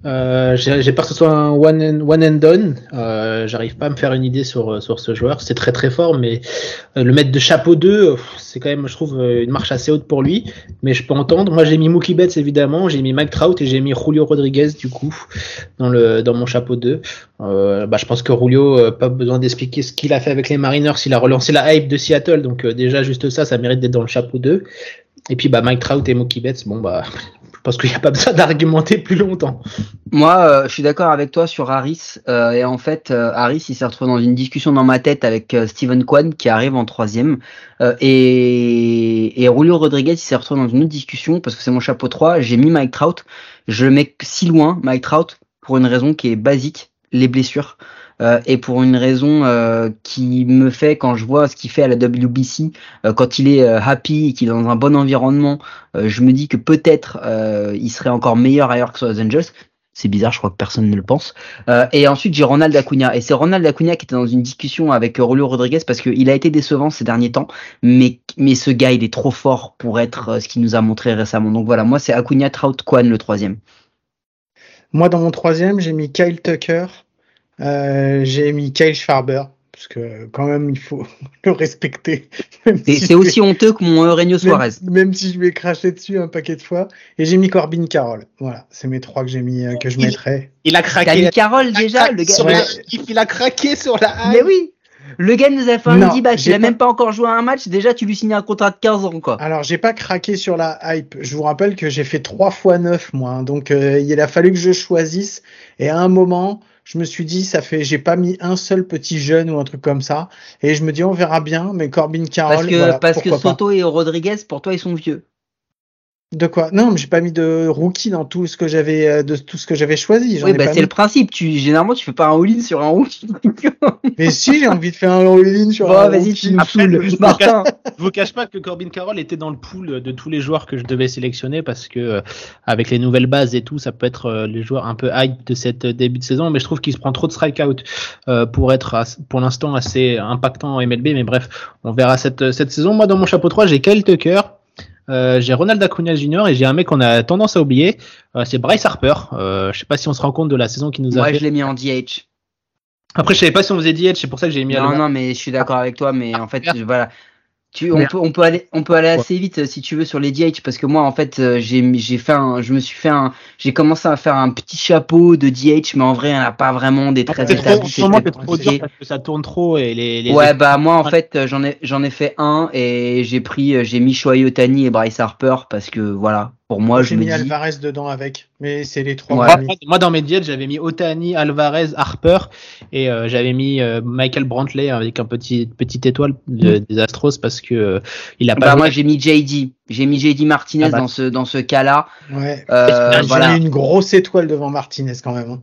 euh, j'ai peur que ce soit un one and, one done. Euh, J'arrive pas à me faire une idée sur sur ce joueur. C'est très très fort, mais le mettre de chapeau 2, c'est quand même, je trouve, une marche assez haute pour lui. Mais je peux entendre. Moi, j'ai mis Mookie Betts évidemment, j'ai mis Mike Trout et j'ai mis Julio Rodriguez du coup dans le dans mon chapeau 2. Euh, bah, je pense que Julio, pas besoin d'expliquer ce qu'il a fait avec les Mariners. Il a relancé la hype de Seattle, donc déjà juste ça, ça mérite d'être dans le chapeau 2. Et puis bah Mike Trout et Mookie Betts, bon bah pense qu'il n'y a pas besoin d'argumenter plus longtemps. Moi, euh, je suis d'accord avec toi sur Harris. Euh, et en fait, euh, Harris, il s'est retrouvé dans une discussion dans ma tête avec Steven Kwan qui arrive en troisième. et, et Julio Rodriguez, il s'est retrouvé dans une autre discussion parce que c'est mon chapeau 3. J'ai mis Mike Trout. Je le mets si loin, Mike Trout, pour une raison qui est basique, les blessures. Euh, et pour une raison euh, qui me fait quand je vois ce qu'il fait à la WBC, euh, quand il est happy et qu'il est dans un bon environnement, je me dis que peut-être il serait encore meilleur ailleurs que sur les Angels. C'est bizarre, je crois que personne ne le pense. et ensuite, j'ai Ronald Acuna. Et c'est Ronald Acuna qui était dans une discussion avec Rolio Rodriguez parce qu'il a été décevant ces derniers temps. Mais, mais ce gars, il est trop fort pour être ce qu'il nous a montré récemment. Donc voilà, moi, c'est Acuna Trout Kwan le troisième. Moi, dans mon troisième, j'ai mis Kyle Tucker. Euh, j'ai mis Kyle Schwarber, parce que quand même, il faut le respecter. c'est aussi honteux que mon Eugenio Suarez. Même, si je vais cracher dessus un paquet de fois. Et j'ai mis Corbin Carroll. Voilà, c'est mes trois que j'ai mis, euh, que je mettrais. Il a craqué. Il a Carroll déjà, le gars. Il a craqué sur la Mais oui! Le gars nous a fait un 10 il a même pas encore joué un match, déjà tu lui signes un contrat de 15 ans quoi. Alors j'ai pas craqué sur la hype, je vous rappelle que j'ai fait 3 fois 9 moi, hein. donc euh, il a fallu que je choisisse et à un moment je me suis dit, ça fait, j'ai pas mis un seul petit jeune ou un truc comme ça. Et je me dis, on verra bien, mais Corbin Carroll. Parce que, parce que Soto et Rodriguez, pour toi, ils sont vieux. De quoi? Non, mais j'ai pas mis de rookie dans tout ce que j'avais euh, de tout ce que j'avais choisi. Oui, bah c'est le principe. Tu généralement tu fais pas un all-in sur un rookie. mais si, j'ai envie de faire un all-in sur un vas-y, tu me saoules. Martin. Je vous cache pas que Corbin Carroll était dans le pool de tous les joueurs que je devais sélectionner parce que euh, avec les nouvelles bases et tout, ça peut être euh, les joueurs un peu hype de cette début de saison, mais je trouve qu'il se prend trop de strikeout pour être pour l'instant assez impactant en MLB. Mais bref, on verra cette cette saison. Moi, dans mon chapeau 3, j'ai Kyle Tucker. Euh, j'ai Ronald Acuna Jr. et j'ai un mec qu'on a tendance à oublier, euh, c'est Bryce Harper. Euh, je sais pas si on se rend compte de la saison qui nous a Moi, fait. je l'ai mis en DH. Après, je savais pas si on faisait DH, c'est pour ça que j'ai mis. Non, non, mais je suis d'accord avec toi, mais en fait, voilà, on, peut, on, peut, aller, on peut aller assez vite euh, si tu veux sur les DH parce que moi en fait euh, j'ai j'ai fait un, je me suis fait un, j'ai commencé à faire un petit chapeau de DH mais en vrai elle n'a pas vraiment des très établis. C'est trop dur parce que ça tourne trop et les. les ouais bah moi en fait j'en ai j'en ai fait un et j'ai pris j'ai mis Shohei Otani et Bryce Harper parce que voilà pour moi, j'ai mis Alvarez dedans avec, mais c'est les trois. Moi, dans mes diètes, j'avais mis Otani, Alvarez, Harper, et euh, j'avais mis euh, Michael Brantley avec un petit petite étoile de, mm. des Astros parce que euh, il a pas. Bah, moi, j'ai mis JD. J'ai mis JD Martinez ah bah. dans ce dans ce cas-là. Ouais. j'ai mis une grosse étoile devant Martinez quand même. Hein.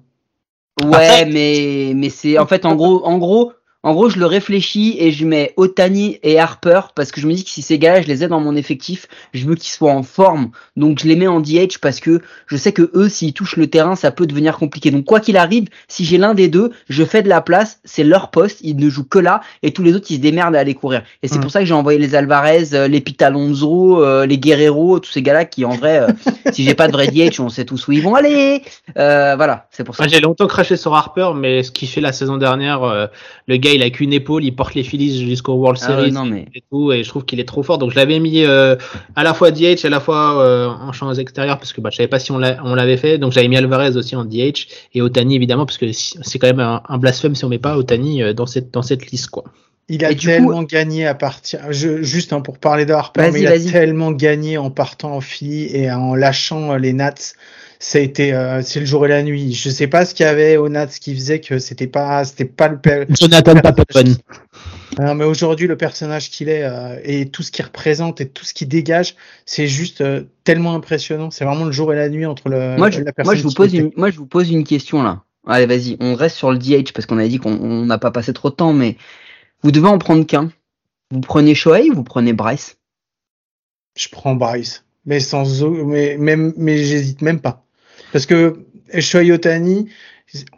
Ouais, mais mais c'est en fait en gros en gros en gros, je le réfléchis et je mets Otani et Harper parce que je me dis que si ces gars-là, je les ai dans mon effectif, je veux qu'ils soient en forme. Donc je les mets en DH parce que je sais que eux, s'ils touchent le terrain, ça peut devenir compliqué. Donc quoi qu'il arrive, si j'ai l'un des deux, je fais de la place, c'est leur poste, ils ne jouent que là et tous les autres, ils se démerdent à aller courir. Et c'est mm. pour ça que j'ai envoyé les Alvarez, euh, les Pitalonzo, euh, les Guerrero, tous ces gars-là qui en vrai, euh, si j'ai pas de vrai DH, on sait tous où ils vont aller. voilà, c'est pour ça. j'ai longtemps craché sur Harper, mais ce qu'il fait la saison dernière, le gars il a qu'une épaule, il porte les Phillies jusqu'au World ah Series et tout, et je trouve qu'il est trop fort. Donc je l'avais mis euh, à la fois DH, à la fois euh, en champs extérieurs, parce que bah, je savais pas si on l'avait fait. Donc j'avais mis Alvarez aussi en DH et Otani évidemment, parce que c'est quand même un, blasphème si on met pas Otani euh, dans cette dans cette liste quoi. Il a tellement gagné à partir. Je, juste hein, pour parler de Harper, mais il a tellement gagné en partant en Philly et en lâchant les Nats ça a été euh, c'est le jour et la nuit. Je sais pas ce qu'il y avait au Nats qui faisait que c'était pas c'était pas le Jonathan Papelbon. Non, mais aujourd'hui, le personnage qu'il est euh, et tout ce qu'il représente et tout ce qu'il dégage, c'est juste euh, tellement impressionnant. C'est vraiment le jour et la nuit entre le, Moi, je, la moi, je vous pose une, moi, je vous pose une question là. Allez, vas-y, on reste sur le DH parce qu'on a dit qu'on on n'a pas passé trop de temps, mais vous devez en prendre qu'un. Vous prenez Shohei ou vous prenez Bryce? Je prends Bryce, mais sans, mais même, mais j'hésite même pas, parce que Shohei Ohtani,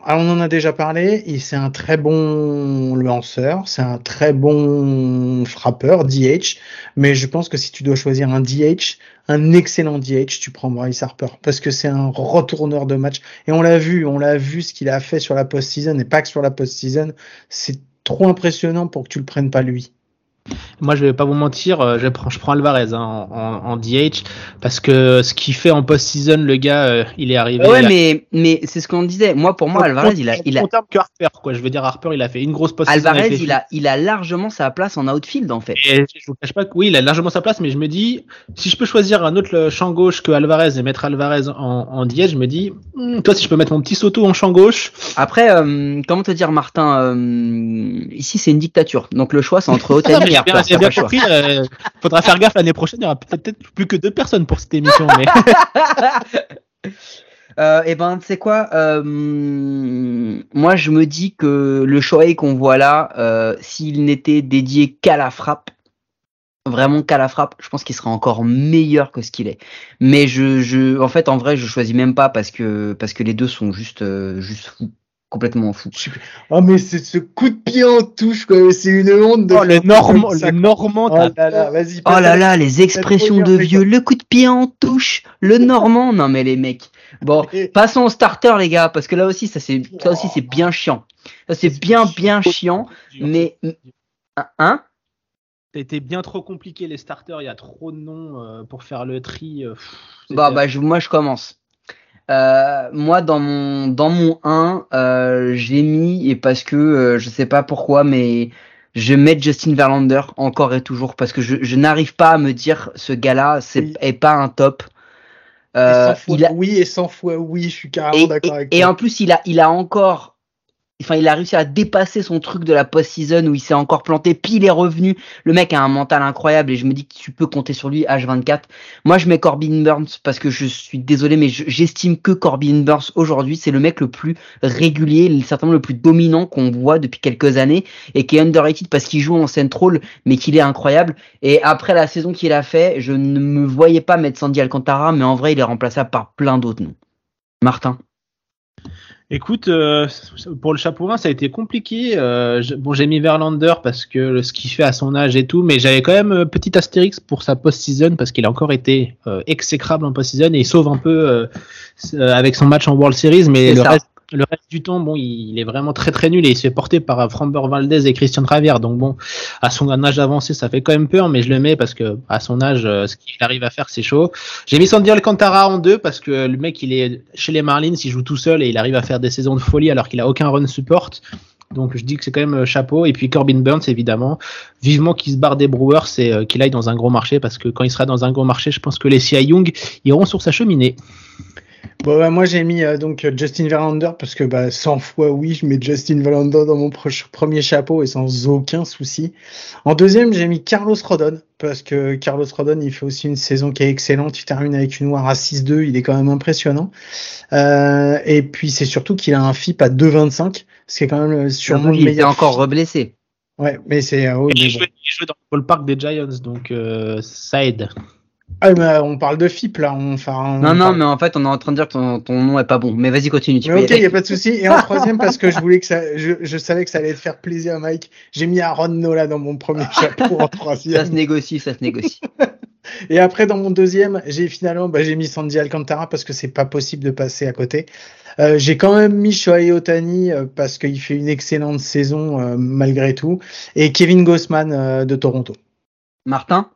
ah, on en a déjà parlé, c'est un très bon lanceur, c'est un très bon frappeur DH, mais je pense que si tu dois choisir un DH, un excellent DH, tu prends Bryce Harper, parce que c'est un retourneur de match, et on l'a vu, on l'a vu ce qu'il a fait sur la post-season, et pas que sur la post-season, c'est trop impressionnant pour que tu le prennes pas lui. Moi, je vais pas vous mentir, euh, je prends, je prends Alvarez hein, en, en, en DH parce que ce qu'il fait en post-season, le gars, euh, il est arrivé. Ouais, a- mais, c'est ce qu'on disait. Moi, pour moi, Alvarez, il a, il a, En termes que Harper, quoi. Je veux dire, Harper, il a fait une grosse post-season. Alvarez, il a, il a largement sa place en outfield, en fait. Et je vous cache pas que oui, il a largement sa place, mais je me dis, si je peux choisir un autre champ gauche que Alvarez et mettre Alvarez en, en DH, je me dis, hmm, toi, si je peux mettre mon petit Soto en champ gauche, Après, euh, comment te dire, Martin, euh, ici, c'est une dictature. Donc, le choix, c'est entre Otani et Harper. J'ai bien compris, euh, faudra faire gaffe l'année prochaine, il y aura peut-être plus que deux personnes pour cette émission, mais. Euh, et ben, tu sais quoi euh, Moi, je me dis que le Shohei qu'on voit là, euh, s'il n'était dédié qu'à la frappe, vraiment qu'à la frappe, je pense qu'il serait encore meilleur que ce qu'il est. Mais je, je, en fait, en vrai, je choisis même pas parce que parce que les deux sont juste, juste fous, complètement fous. Oh mais c'est ce coup de pied en touche quoi, c'est une honte de oh, le, ça, le Normand, Oh là là, vas-y. Oh là là, les expressions de vieux, le coup de pied en touche, le normand, non mais les mecs. Bon, passons au starter les gars, parce que là aussi ça c'est ça aussi c'est bien chiant. Ça c'est bien bien chiant, mais hein a été bien trop compliqué les starters, il y a trop de noms euh, pour faire le tri. euh, pff, Bah c'était- bah je, moi je commence. Euh, moi dans mon dans mon 1, euh, j'ai mis et parce que euh, je sais pas pourquoi mais je mets Justin Verlander encore et toujours parce que je, je n'arrive pas à me dire ce gars-là c'est Oui. est pas un top. Et Euh, 100 fois il a, oui et 100 fois oui, je suis carrément et, d'accord et- avec et toi. en plus, il a, il a encore, enfin, il a réussi à dépasser son truc de la post-season où il s'est encore planté, puis il est revenu. Le mec a un mental incroyable et je me dis que tu peux compter sur lui H24. Moi, je mets Corbin Burns parce que je suis désolé, mais je- j'estime que Corbin Burns aujourd'hui, c'est le mec le plus régulier, certainement le plus dominant qu'on voit depuis quelques années et qui est underrated parce qu'il joue en central, mais qu'il est incroyable. Et après la saison qu'il a fait, je ne me voyais pas mettre Sandy Alcantara, mais en vrai, il est remplaçable par plein d'autres noms. Martin. Écoute, euh, pour le chapeau 1, ça a été compliqué. Euh, je- bon, j'ai mis Verlander parce que le- ce qu'il fait à son âge et tout, mais j'avais quand même euh, petit astérix pour sa post-season parce qu'il a encore été euh, exécrable en post-season et il sauve un peu euh, avec son match en World Series, mais le ça. reste, le reste du temps, bon, il, est vraiment très très nul et il se fait porter par Framber Valdez et Christian Javier. Donc bon, à son âge avancé, ça fait quand même peur, mais je le mets parce que à son âge, euh, ce qu'il arrive à faire, c'est chaud. J'ai mis Sandy Alcantara en deux parce que le mec, il est chez les Marlins, il joue tout seul et il arrive à faire des saisons de folie alors qu'il a aucun run support. Donc je dis que c'est quand même euh, chapeau. Et puis Corbin Burns, évidemment, vivement qu'il se barre des Brewers et euh, qu'il aille dans un gros marché parce que quand il sera dans un gros marché, je pense que les Cy Young iront sur sa cheminée. Bon, bah, moi j'ai mis euh, donc Justin Verlander parce que bah, 100 fois oui, je mets Justin Verlander dans mon premier chapeau et sans aucun souci. En deuxième, j'ai mis Carlos Rodon parce que Carlos Rodon il fait aussi une saison qui est excellente. Il termine avec une WAR à 6-2, il est quand même impressionnant. Euh, et puis c'est surtout qu'il a un FIP à 2,25, ce qui est quand même euh, sûrement le il est meilleur. encore reblessé. Ouais, mais c'est euh, oui, il, joue, il joue dans le ballpark des Giants, donc euh, ça aide. Ah, mais euh, on parle de FIP là. On, enfin, on Non, non, parle- mais en fait, on est en train de dire que ton, ton nom est pas bon. Mais vas-y, continue. Tu Mais ok, il n'y a pas de souci. Et en troisième, parce que je voulais que ça, je, je savais que ça allait te faire plaisir, Mike. J'ai mis Aaron Nola dans mon premier chapeau en Ça se troisième. négocie, ça se négocie. Et après, dans mon deuxième, j'ai finalement, bah, j'ai mis Sandy Alcantara parce que c'est pas possible de passer à côté. Euh, j'ai quand même mis Shohei Otani euh, parce qu'il fait une excellente saison euh, malgré tout. Et Kevin Gossman euh, de Toronto. Martin?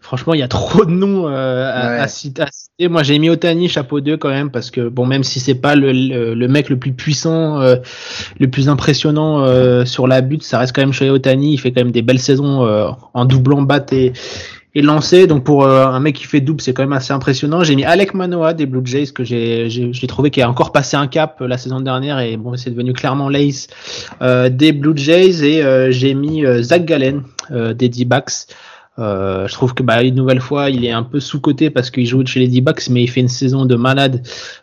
Franchement, il y a trop de noms euh, à, Ouais. à citer, à citer. Moi, j'ai mis Otani chapeau 2 quand même parce que bon, même si c'est pas le, le, le mec le plus puissant, euh, le plus impressionnant euh, sur la butte, ça reste quand même Shohei Otani. Il fait quand même des belles saisons euh, en doublant bat et et lancé. Donc pour un mec qui fait double, c'est quand même assez impressionnant. J'ai mis Alec Manoa des Blue Jays que j'ai j'ai trouvé qui a encore passé un cap la saison dernière et bon c'est devenu clairement l'ace des Blue Jays et j'ai mis Zach Gallen des D-backs. Euh, je trouve que bah, une nouvelle fois, il est un peu sous-coté parce qu'il joue chez les D-Backs, mais il fait une saison de malade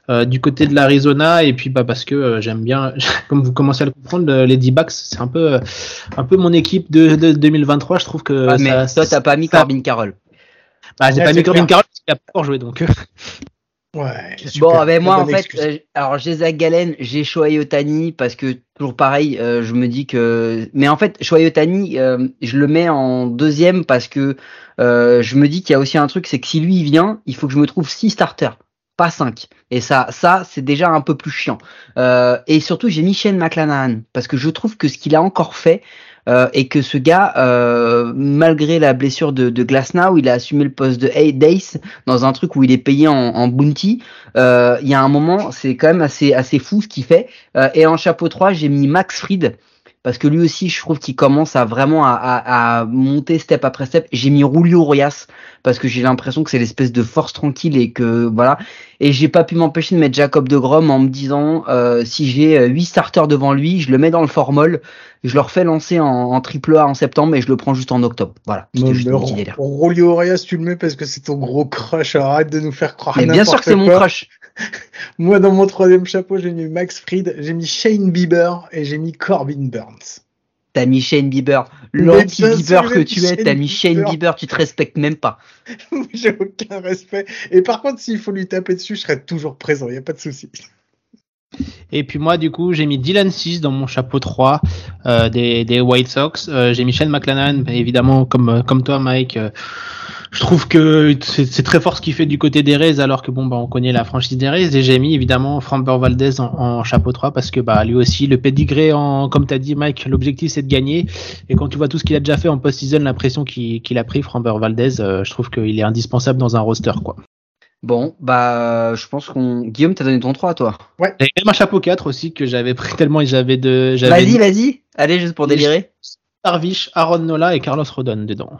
euh, du côté de l'Arizona. Et puis bah, parce que euh, j'aime bien, comme vous commencez à le comprendre, les D-Backs, c'est un peu, un peu mon équipe de, de 2023. Je trouve que. Ah, mais toi, t'as pas mis Corbin Carroll. Bah, j'ai pas mis Corbin Carroll parce qu'il a pas encore joué donc. Ouais. Bon, ben moi en fait, euh, alors j'ai Zach Galen, j'ai Shohei Otani parce que toujours pareil, euh, je me dis que, mais en fait Shohei Otani, euh, je le mets en deuxième parce que je me dis qu'il y a aussi un truc, c'est que si lui il vient, il faut que je me trouve six starters, pas cinq. Et ça, ça c'est déjà un peu plus chiant. et surtout j'ai mis Shane McClanahan parce que je trouve que ce qu'il a encore fait, euh, et que ce gars, euh, malgré la blessure de, de il a assumé le poste de Dace dans un truc où il est payé en, en bounty. Euh, il y a un moment, c'est quand même assez assez fou ce qu'il fait. et en chapeau 3, j'ai mis Max Fried parce que lui aussi, je trouve qu'il commence à vraiment à, à, monter step après step. J'ai mis Rulio Royas parce que j'ai l'impression que c'est l'espèce de force tranquille et que voilà. Et j'ai pas pu m'empêcher de mettre Jacob de Grom en me disant euh, si j'ai huit starters devant lui, je le mets dans le formol, je le refais lancer en, triple A en septembre et je le prends juste en octobre. Voilà. Rulio Royas, tu le mets parce que c'est ton gros crush. Arrête de nous faire croire. Mais bien sûr que c'est mon crush. Moi, dans mon troisième chapeau, j'ai mis Max Fried, j'ai mis Shane Bieber et j'ai mis Corbin Burns. T'as mis Shane Bieber. L'anti-Bieber que tu es, t'as mis Shane Bieber, tu te respectes même pas. j'ai aucun respect. Et par contre, s'il faut lui taper dessus, je serai toujours présent, il n'y a pas de souci. Et puis moi, du coup, j'ai mis Dylan 6 dans mon chapeau 3 euh, des, des, White Sox. Euh, j'ai mis Shane McClanahan, évidemment, comme, comme toi, Mike. Euh, je trouve que c'est très fort ce qu'il fait du côté des Rays, alors que bon, bah, on connaît la franchise des Rays. Et j'ai mis évidemment Framber Valdez en, chapeau 3 parce que bah, lui aussi, le pedigree, en, comme tu as dit, Mike, l'objectif c'est de gagner. Et quand tu vois tout ce qu'il a déjà fait en post-season, la pression qu'il a pris, Framber Valdez, euh, je trouve qu'il est indispensable dans un roster. quoi. Bon, bah, je pense qu'on. Guillaume, t'as donné ton 3 toi. Ouais. J'avais même un chapeau 4 aussi que j'avais pris tellement j'avais de. Vas-y, vas-y. Allez, juste pour délirer. Darvish, Aaron Nola et Carlos Rodon dedans.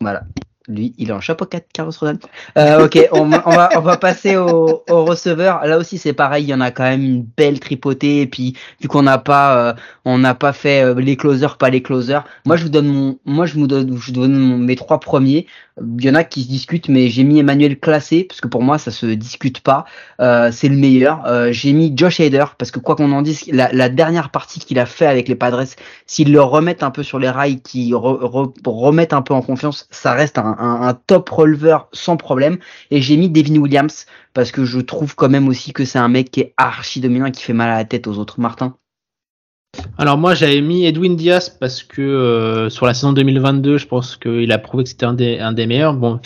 Voilà. Lui, il est en chapeau 4, Carlos Rodon. Euh, ok, on, va, on va passer au, au receveur. Là aussi, c'est pareil, il y en a quand même une belle tripotée. Et puis, vu qu'on n'a pas, euh, on n'a pas fait euh, les closers, pas les closers. Moi, je vous donne mon, moi, je vous donne, je donne mes trois premiers. Il y en a qui se discutent, mais j'ai mis Emmanuel classé parce que pour moi, ça se discute pas. Euh, c'est le meilleur. Euh, j'ai mis Josh Hader parce que quoi qu'on en dise, la, dernière partie qu'il a fait avec les Padres, s'ils le remettent un peu sur les rails, qui remettent un peu en confiance, ça reste un, un, top releveur sans problème. Et j'ai mis Devin Williams parce que je trouve quand même aussi que c'est un mec qui est archi dominant et qui fait mal à la tête aux autres. Martin. Alors moi j'avais mis Edwin Diaz parce que euh, sur la saison 2022 je pense qu'il a prouvé que c'était un des, meilleurs. Bon,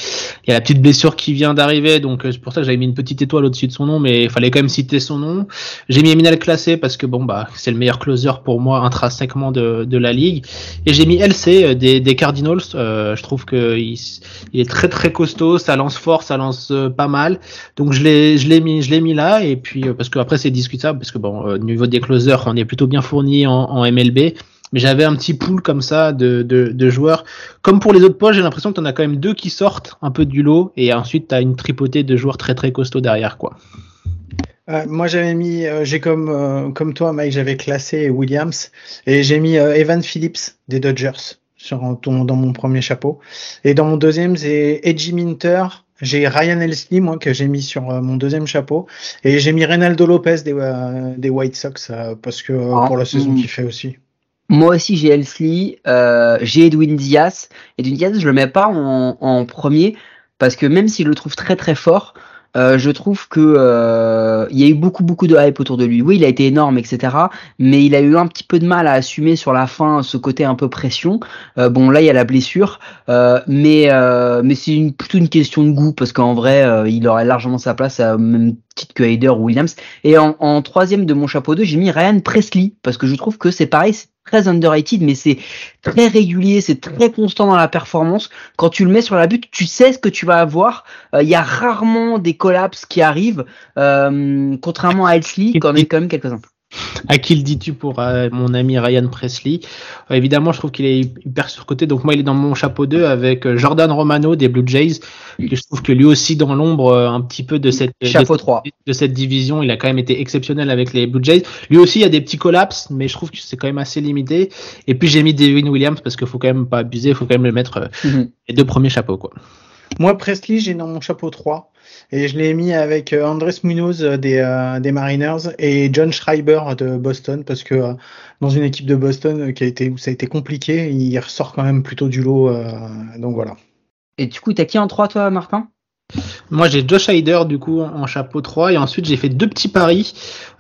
il y a la petite blessure qui vient d'arriver donc euh, c'est pour ça que j'avais mis une petite étoile au-dessus de son nom mais il fallait quand même citer son nom. J'ai mis Eminel classé parce que bon bah c'est le meilleur closer pour moi intrinsèquement de, la ligue et j'ai mis LC euh, des, Cardinals. je trouve que il, est très très costaud, ça lance fort, ça lance pas mal donc je l'ai mis mis là et puis parce que après c'est discutable parce que bon au niveau des closers on est plutôt bien fourni en, MLB. Mais j'avais un petit pool comme ça de, de, joueurs. Comme pour les autres postes, j'ai l'impression que tu en as quand même deux qui sortent un peu du lot. Et ensuite, tu as une tripotée de joueurs très très costauds derrière. quoi. Euh, moi j'avais mis, euh, j'ai comme euh, comme toi Mike, j'avais classé Williams et j'ai mis Evan Phillips des Dodgers sur dans mon premier chapeau et dans mon deuxième c'est Edgy Minter j'ai Ryan Elsley, moi, que j'ai mis sur euh, mon deuxième chapeau. Et j'ai mis Reynaldo Lopez des, euh, des White Sox, euh, parce que ah, pour la saison hmm. qu'il fait aussi. Moi aussi, j'ai Elsley. j'ai Edwin Diaz. Edwin Diaz, je le mets pas en, en premier, parce que même s'il le trouve très très fort, euh, je trouve que euh, il y a eu beaucoup beaucoup de hype autour de lui. Oui, il a été énorme, etc. Mais il a eu un petit peu de mal à assumer sur la fin ce côté un peu pression. Euh, bon, là il y a la blessure, mais mais c'est une, plutôt une question de goût parce qu'en vrai, il aurait largement sa place à même titre que Hader ou Williams. Et en, en troisième de mon chapeau 2, j'ai mis Ryan Presley parce que je trouve que c'est pareil, très underrated, mais c'est très régulier, c'est très constant dans la performance. Quand tu le mets sur la butte, tu sais ce que tu vas avoir. Euh, il y a rarement des collapses qui arrivent, euh, contrairement à Elsley, quand même quand même quelques-uns. À qui le dis-tu pour euh, mon ami Ryan Presley? Euh, Évidemment, je trouve qu'il est hyper surcoté. Donc moi, il est dans mon chapeau 2 avec euh, Jordan Romano des Blue Jays. Que je trouve que lui aussi, dans l'ombre, euh, un petit peu de cette, Chapeau de, 3. de cette division, il a quand même été exceptionnel avec les Blue Jays. Lui aussi, il y a des petits collapses, mais je trouve que c'est quand même assez limité. Et puis j'ai mis Devin Williams parce qu'il faut quand même pas abuser, il faut quand même le mettre euh, Mhm. les deux premiers chapeaux. quoi. Moi, Presley, j'ai dans mon chapeau 3. Et je l'ai mis avec euh, Andres Munoz euh, des, euh, des Mariners et John Schreiber de Boston parce que euh, dans une équipe de Boston qui a été, où ça a été compliqué, il ressort quand même plutôt du lot. euh, donc voilà. Et du coup, t'as qui en 3 toi, Martin? Moi, j'ai Josh Hyder du coup en chapeau 3 et ensuite j'ai fait deux petits paris.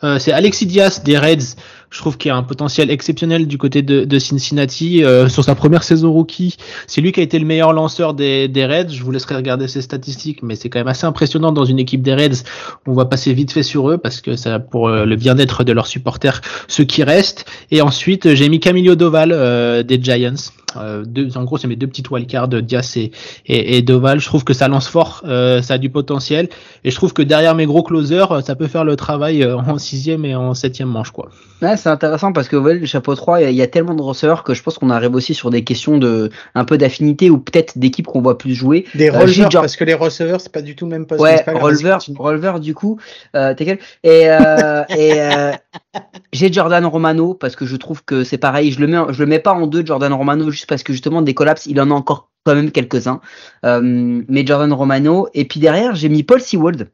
Euh, c'est Alexis Diaz des Reds. Je trouve qu'il a un potentiel exceptionnel du côté de, de Cincinnati euh, sur sa première saison rookie. C'est lui qui a été le meilleur lanceur des, des Reds. Je vous laisserai regarder ses statistiques, mais c'est quand même assez impressionnant dans une équipe des Reds. On va passer vite fait sur eux parce que ça pour euh, le bien-être de leurs supporters, ceux qui restent. Et ensuite, j'ai mis Camilo Doval euh, des Giants. Euh, deux, en gros, c'est mes deux petites wildcards, Diaz et, et, Doval. Je trouve que ça lance fort, euh, ça a du potentiel. Et je trouve que derrière mes gros closers, ça peut faire le travail en sixième et en septième manche, quoi. Ouais, c'est intéressant parce que ouais, le chapeau 3, il y a- il y, a tellement de receveurs que je pense qu'on arrive aussi sur des questions de un peu d'affinité ou peut-être d'équipes qu'on voit plus jouer. Des Euh, releveurs, genre- parce que les receveurs, c'est pas du tout le même Ouais, pas grave, releveur, vas-y, continue. releveur du coup, euh, t'es quel Et, euh, et euh, j'ai Jordan Romano parce que je trouve que c'est pareil. Je le mets, je le mets pas en deux Jordan Romano juste parce que justement des collapses, il en a encore quand même quelques-uns. Euh, mais Jordan Romano et puis derrière j'ai mis Paul Sewald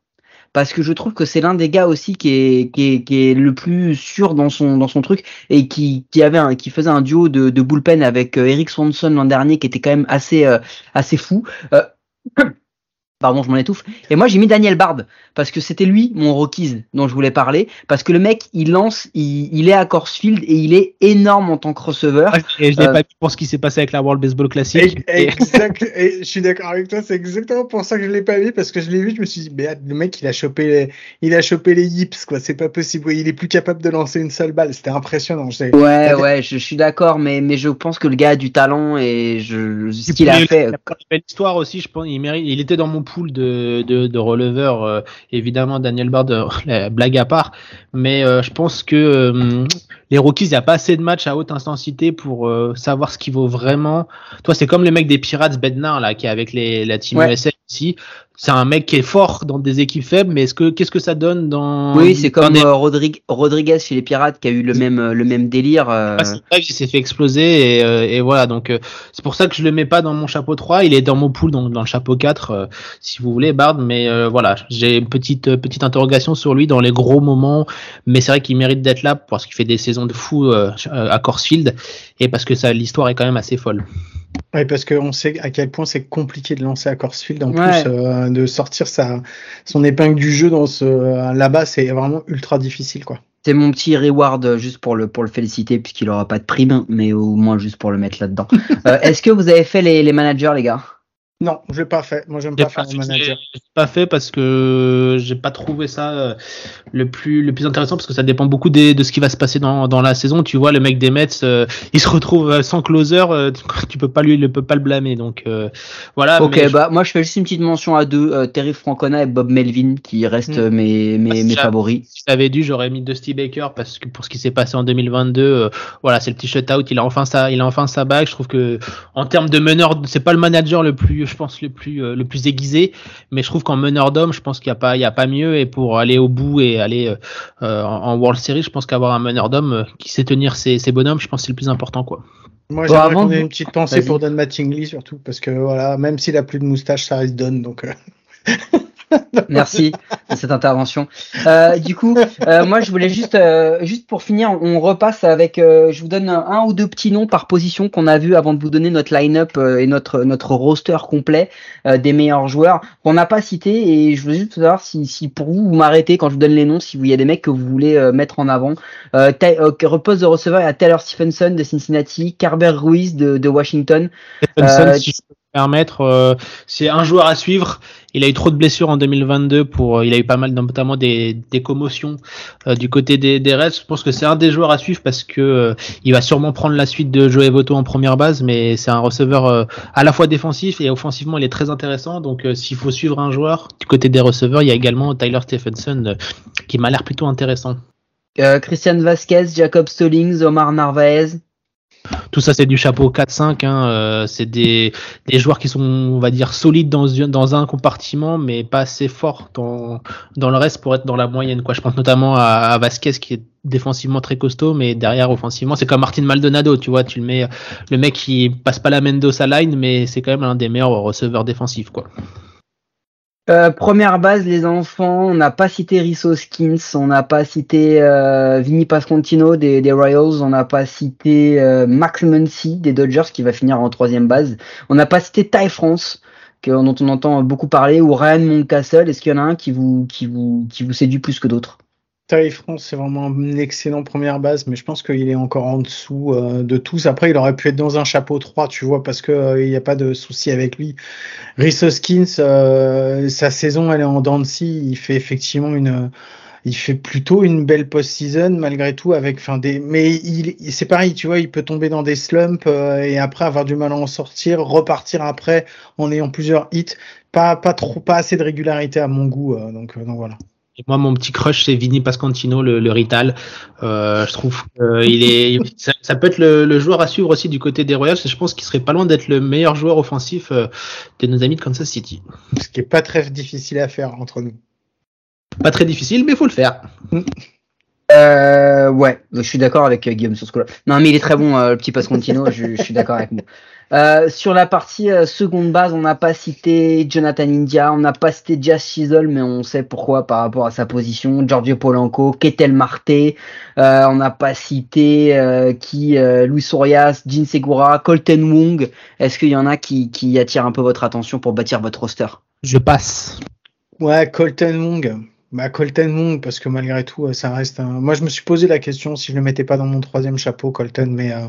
parce que je trouve que c'est l'un des gars aussi qui est, qui est qui est le plus sûr dans son dans son truc et qui qui avait un, qui faisait un duo de, de bullpen avec euh, Eric Swanson l'an dernier qui était quand même assez euh, assez fou. Euh, Pardon, je m'en étouffe. Et moi, j'ai mis Daniel Bard parce que c'était lui mon Rockies dont je voulais parler. Parce que le mec, il lance, il, il est à Corsfield et il est énorme en tant que receveur. Et je l'ai Euh, pas vu pour ce qui s'est passé avec la World Baseball Classic. Et- Et- exact, et je suis d'accord avec toi, c'est exactement pour ça que je l'ai pas vu, parce que je l'ai vu, je me suis dit, mais le mec, il a chopé les, il a chopé les yips, quoi, c'est pas possible, il est plus capable de lancer une seule balle, c'était impressionnant. j'ai- Ouais, ouais, je, je suis d'accord, mais, mais je pense que le gars a du talent et je, ce qu'il a fait. Il a une belle histoire aussi, je pense. Il mérite. Il était dans mon pool de de, de releveurs, euh, évidemment Daniel Bard, euh, la blague à part. Mais euh, je pense que euh, les Rockies, il n'y a pas assez de matchs à haute intensité pour euh, savoir ce qui vaut vraiment. Toi, c'est comme le mec des Pirates, Bednar là, qui est avec les la team Ouais. USA ici. C'est un mec qui est fort dans des équipes faibles, mais est-ce que qu'est-ce que ça donne dans Oui, c'est comme euh, Rodrigue- Rodriguez chez les Pirates qui a eu le même, euh, le même délire. euh, Ah, c'est vrai qu'il s'est fait exploser et, euh, et voilà donc euh, c'est pour ça que je le mets pas dans mon chapeau 3 il est dans mon pool donc dans le chapeau 4 euh, si vous voulez Bard mais euh, voilà j'ai une petite petite interrogation sur lui dans les gros moments mais c'est vrai qu'il mérite d'être là parce qu'il fait des saisons de fou euh, à Corsfield et parce que ça l'histoire est quand même assez folle Ouais, parce qu'on sait à quel point c'est compliqué de lancer à Corsfield, en Ouais. plus, euh, de sortir sa, son épingle du jeu dans ce, là-bas, c'est vraiment ultra difficile, quoi. C'est mon petit reward euh, juste pour le, pour le féliciter puisqu'il aura pas de prime, mais au moins juste pour le mettre là-dedans. Euh, Est-ce que vous avez fait les, les managers, les gars? Non, je l'ai pas fait, moi j'aime J'ai pas faire le manager. j'ai pas fait parce que j'ai pas trouvé ça euh, le plus le plus intéressant parce que ça dépend beaucoup des- de ce qui va se passer dans, dans la saison. Tu vois, le mec des Mets, euh, il se retrouve euh, sans closer, euh, tu, peux pas lui, le peut pas le blâmer. Donc euh, voilà. Ok, mais je- bah moi je fais juste une petite mention à deux, euh, Terry Francona et Bob Melvin qui restent Mm. euh, mes, mes, Ah, mes ça- favoris. si j'avais dû, j'aurais mis Dusty Baker parce que pour ce qui s'est passé en 2022, euh, voilà, c'est le petit shutout. Il a enfin sa, il a enfin sa bague. Je trouve que en termes de meneur, c'est pas le manager le plus, je pense le plus, euh, le plus aiguisé, mais je trouve qu'en meneur d'homme, je pense qu'il y a pas, il y a pas mieux. Et pour aller au bout et aller euh, euh, en, en World Series, je pense qu'avoir un meneur d'homme euh, qui sait tenir ses, ses bonhommes, je pense que c'est le plus important, quoi. Moi, Bon, j'aimerais qu'on ait une petite pensée pour Don Mattingly, surtout, parce que voilà, même s'il a plus de moustache, ça reste Don, donc. euh, Merci de cette intervention. Euh, du coup, euh, moi je voulais juste, euh, juste pour finir, on repasse avec, euh, je vous donne un, ou deux petits noms par position qu'on a vu avant de vous donner notre line-up euh, et notre notre roster complet euh, des meilleurs joueurs qu'on n'a pas cités et je voulais juste savoir si, si pour vous vous m'arrêtez quand je vous donne les noms, si vous il y a des mecs que vous voulez euh, mettre en avant. Euh, euh, repose de receveur, a Taylor Stephenson de Cincinnati, Carver Ruiz de, de Washington. Stephenson, si je peux me permettre, euh, c'est un joueur à suivre. Il a eu trop de blessures en 2022 pour, euh, il a eu pas mal, notamment des, des commotions euh, du côté des, des Reds. Je pense que c'est un des joueurs à suivre parce que euh, il va sûrement prendre la suite de Joey Votto en première base, mais c'est un receveur euh, à la fois défensif et offensivement, il est très intéressant. Donc, s'il faut suivre un joueur du côté des receveurs, il y a également Tyler Stephenson qui m'a l'air plutôt intéressant. Christian Vasquez, Jacob Stallings, Omar Narvaez. Tout ça, c'est du chapeau 4-5. Hein. Euh, c'est des, des joueurs qui sont, on va dire, solides dans, dans un compartiment, mais pas assez forts dans, dans le reste pour être dans la moyenne. Quoi. Je pense notamment à, Vasquez qui est défensivement très costaud, mais derrière offensivement, c'est comme Martin Maldonado, tu vois, tu le mets, le mec qui passe pas la Mendoza line, mais c'est quand même l'un des meilleurs receveurs défensifs, quoi. Euh, première base, les enfants, on n'a pas cité Risso Skins, on n'a pas cité euh, Vinny Pascontino des, Royals, on n'a pas cité euh, Max Muncy des Dodgers qui va finir en troisième base, on n'a pas cité Ty France que, dont on entend beaucoup parler ou Ryan Moncastle. Est-ce qu'il y en a un qui vous qui vous qui vous séduit plus que d'autres? Ty France, c'est vraiment une excellente première base, mais je pense qu'il est encore en dessous euh, de tous. Après, il aurait pu être dans un chapeau 3, tu vois, parce que euh, il n'y a pas de souci avec lui. Rhys Hoskins, euh, sa saison, elle est en dents. Il fait effectivement une, il fait plutôt une belle post-season malgré tout avec, enfin des, mais il, c'est pareil, tu vois, il peut tomber dans des slumps et après avoir du mal à en sortir, repartir après en ayant plusieurs hits. Pas, pas trop, pas assez de régularité à mon goût, donc, donc voilà. Et moi, mon petit crush, c'est Vinny Pascantino, le, le Rital. Euh, je trouve qu'il est, ça, ça, peut être le, le, joueur à suivre aussi du côté des Royals. Je pense qu'il serait pas loin d'être le meilleur joueur offensif euh, de nos amis de Kansas City. Ce qui est pas très difficile à faire entre nous. Pas très difficile, mais faut le faire. Euh, ouais, je suis d'accord avec euh, Guillaume sur ce coup-là. Non, mais il est très bon, euh, le petit Pascontino, je, je suis d'accord avec moi. Euh, sur la partie euh, seconde base, on n'a pas cité Jonathan India, on n'a pas cité Jazz Chisel, mais on sait pourquoi par rapport à sa position. Giorgio Polanco, Ketel Marte, euh, on n'a pas cité qui Luis Sorias, Jin Segura, Colton Wong. Est-ce qu'il y en a qui, qui attirent un peu votre attention pour bâtir votre roster? Je passe. Ouais, Colton Wong. Bah, Colton Wong, parce que malgré tout, ça reste un... Moi, je me suis posé la question si je le mettais pas dans mon troisième chapeau, Colton, mais euh...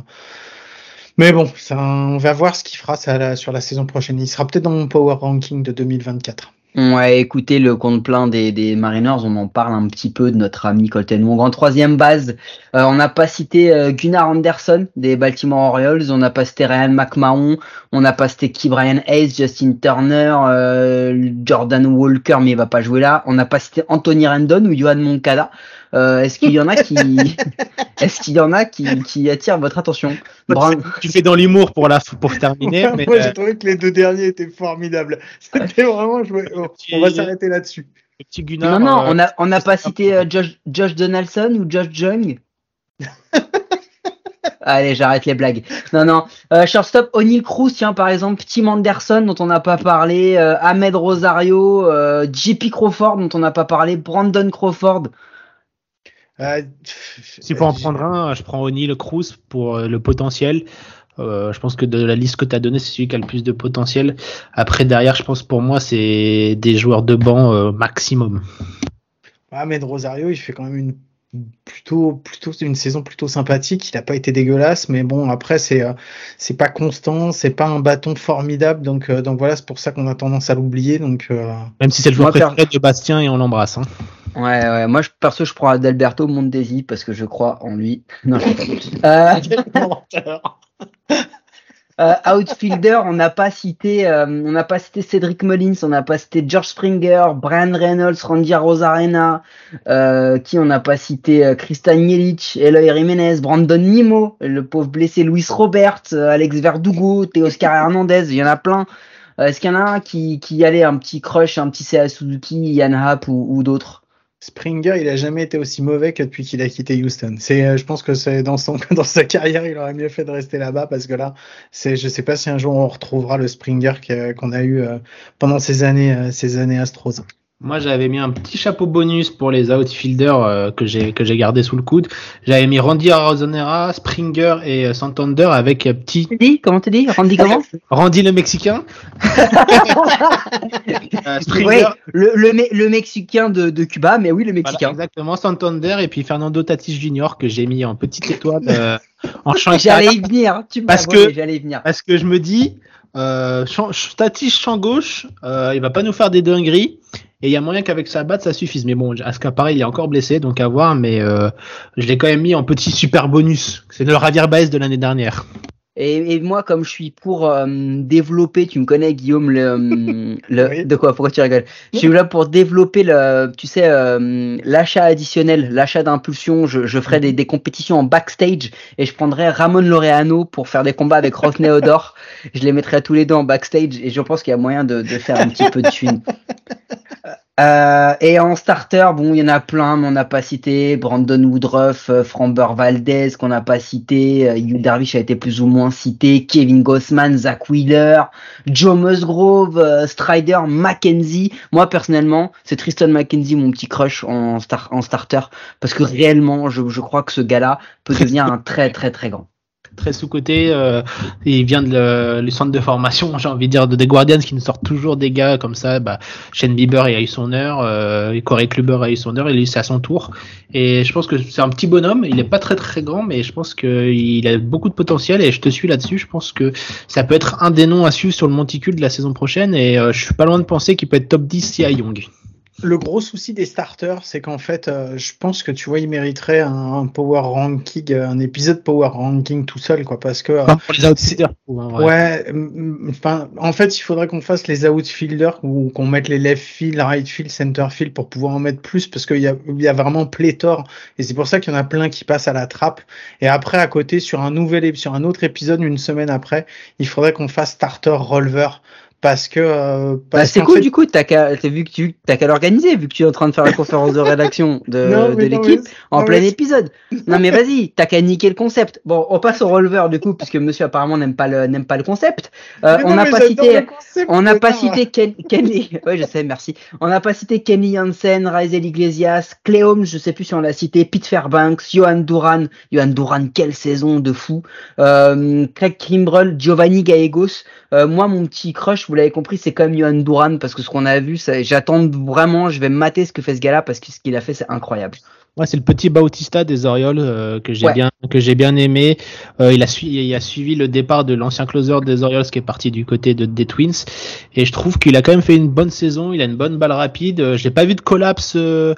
mais bon, ça, on va voir ce qu'il fera sur la saison prochaine. Il sera peut-être dans mon power ranking de 2024. Ouais, écoutez, le compte plein des, des Mariners, on en parle un petit peu de notre ami Colton Wong. En troisième base, euh, on n'a pas cité euh, Gunnar Anderson des Baltimore Orioles, on n'a pas cité Ryan McMahon, on n'a pas cité Key Brian Hayes, Justin Turner, euh, Jordan Walker, mais il va pas jouer là. On n'a pas cité Anthony Rendon ou Johan Moncada. Euh, est-ce qu'il y en a qui, est-ce qu'il y en a qui, qui attirent votre attention Brand... Tu fais dans l'humour pour la, pour terminer. mais Moi, j'ai trouvé que les deux derniers étaient formidables. C'était vraiment, je... petit... on va s'arrêter là-dessus. Petit Gunnar, non, non, euh... on a, on n'a pas cité euh, Josh, Josh Donaldson ou Josh Jung. Allez, j'arrête les blagues. Non, non. Euh, shortstop, O'Neill Cruz, tiens, par exemple, Tim Anderson, dont on n'a pas parlé, euh, Ahmed Rosario, euh, JP Crawford, dont on n'a pas parlé, Brandon Crawford. Euh, si pour en prendre un, je prends O'Neill Cruz pour euh, le potentiel. Euh, je pense que de la liste que tu as donnée, c'est celui qui a le plus de potentiel. Après, derrière, je pense pour moi, c'est des joueurs de banc euh, maximum. Ahmed Rosario, il fait quand même une plutôt plutôt une saison plutôt sympathique. Il n'a pas été dégueulasse mais bon après c'est euh, c'est pas constant c'est pas un bâton formidable. Donc euh, donc voilà c'est pour ça qu'on a tendance à l'oublier. Donc euh... même si c'est le joueur préféré faire... de Bastien et on l'embrasse hein. ouais ouais. Moi je perso je prends Adalberto Mondesi parce que je crois en lui. Non je pas Euh, outfielder, on n'a pas cité, euh, on n'a pas cité Cédric Mullins, on n'a pas cité George Springer, Brian Reynolds, Randy Rosarena, euh, qui on n'a pas cité euh, Christian Jelic, Eloy Jiménez, Brandon Nimo, le pauvre blessé Luis Robert, Alex Verdugo, Teoscar Hernandez, il y en a plein. Est-ce qu'il y en a un qui, qui allait un petit crush, un petit CA Suzuki, Yann Happ ou, ou d'autres? Springer, il a jamais été aussi mauvais que depuis qu'il a quitté Houston. C'est, euh, je pense que c'est dans son dans sa carrière, il aurait mieux fait de rester là-bas parce que là, c'est, je sais pas si un jour on retrouvera le Springer qu'on a eu euh, pendant ces années, euh, ces années Astros. Moi, j'avais mis un petit chapeau bonus pour les outfielders euh, que j'ai que j'ai gardé sous le coude. J'avais mis Randy Arozonera, Springer et euh, Santander avec un petit. Dis, comment tu dis Randy comment? Randy le Mexicain. euh, Springer. Ouais, le, le, le, Mexicain de, de Cuba, mais oui, le Mexicain. Voilà, exactement, Santander et puis Fernando Tatis Junior que j'ai mis en petite étoile euh, en champ. J'allais y venir. Tu parce que j'allais venir. Parce que je me dis. Euh, Tatis champ gauche, euh, il va pas nous faire des dingueries. Et il y a moyen qu'avec sa batte, ça suffise. Mais bon, à ce cas pareil, il est encore blessé, donc à voir. Mais euh, je l'ai quand même mis en petit super bonus. C'est le Javier Baez de l'année dernière. Et, et moi, comme je suis pour euh, développer, tu me connais, Guillaume, le, euh, le Oui. de quoi Pourquoi tu rigoles? Je suis là pour développer le, tu sais, euh, l'achat additionnel, l'achat d'impulsion. Je, je ferai des, des compétitions en backstage et je prendrai Ramon Laureano pour faire des combats avec Ross Neodor. Je les mettrai tous les deux en backstage et je pense qu'il y a moyen de, de faire un petit peu de thunes. Euh, et en starter, bon, il y en a plein, mais on n'a pas cité Brandon Woodruff, euh, Framber Valdez, qu'on n'a pas cité, euh, Yu Darvish a été plus ou moins cité, Kevin Gossman, Zach Wheeler, Joe Musgrove, euh, Strider, Mackenzie. Moi, personnellement, c'est Tristan Mackenzie, mon petit crush en starter, parce que réellement, je, je crois que ce gars-là peut devenir un très, très, très grand. Très sous-côté, euh, il vient de le, le centre de formation, j'ai envie de dire, de The Guardians qui nous sortent toujours des gars comme ça. Bah, Shane Bieber il a eu son heure, euh, Corey Kluber a eu son heure, lui c'est à son tour. Et je pense que c'est un petit bonhomme, il est pas très très grand, mais je pense qu'il a beaucoup de potentiel et je te suis là-dessus. Je pense que ça peut être un des noms à suivre sur le monticule de la saison prochaine et euh, je suis pas loin de penser qu'il peut être top 10 si à Young. Le gros souci des starters, c'est qu'en fait, euh, je pense que tu vois, il mériterait un, un power ranking, euh, un épisode power ranking tout seul, quoi, parce que. euh, pour les vrai. Ouais, enfin, en fait, il faudrait qu'on fasse les outfielders ou qu'on mette les left field, right field, center field pour pouvoir en mettre plus parce qu'il y a, il y a vraiment pléthore et c'est pour ça qu'il y en a plein qui passent à la trappe. Et après, à côté, sur un nouvel, sur un autre épisode, une semaine après, il faudrait qu'on fasse starter rolver parce que, euh, Bah, c'est cool fait- du coup, t'as qu'à, vu que tu, t'as qu'à l'organiser, vu que tu es en train de faire la conférence de rédaction de, de l'équipe en non, plein mais- épisode. Non mais vas-y, t'as qu'à niquer le concept. Bon, on passe au releveur du coup, puisque monsieur apparemment n'aime pas le, n'aime pas le concept. Euh, on n'a pas cité, on n'a pas cité Ken- Kenny, ouais je sais, merci. On n'a pas cité Kenny Hansen, Raisel Iglesias, Holmes, je sais plus si on l'a cité, Pete Fairbanks, Johan Duran, Johan Duran, quelle saison de fou. Euh, Craig Kimbrell, Giovanni Gallegos. Euh, moi, mon petit crush, vous l'avez compris, c'est quand même Johan Duran parce que ce qu'on a vu, j'attends vraiment, je vais mater ce que fait ce gars-là parce que ce qu'il a fait, c'est incroyable. Ouais, c'est le petit Bautista des Orioles euh, que j'ai Ouais. bien que j'ai bien aimé. Euh, il a suivi il a suivi le départ de l'ancien closer des Orioles qui est parti du côté de des Twins et je trouve qu'il a quand même fait une bonne saison. Il a une bonne balle rapide. Euh, J'ai pas vu de collapse euh,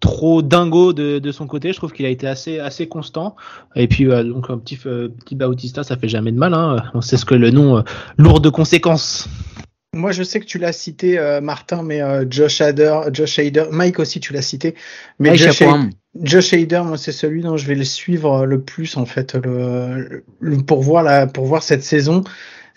trop dingo de, de son côté. Je trouve qu'il a été assez assez constant. Et puis euh, donc un petit euh, petit Bautista, ça fait jamais de mal. Hein. On sait ce que le nom euh, lourd de conséquences. Moi, je sais que tu l'as cité, euh, Martin, mais euh, Josh Hader, Josh Hader, Mike aussi, tu l'as cité. Mais Josh, Hader, hein? Josh Hader, moi, c'est celui dont je vais le suivre le plus, en fait, le, le- pour voir la, pour voir cette saison,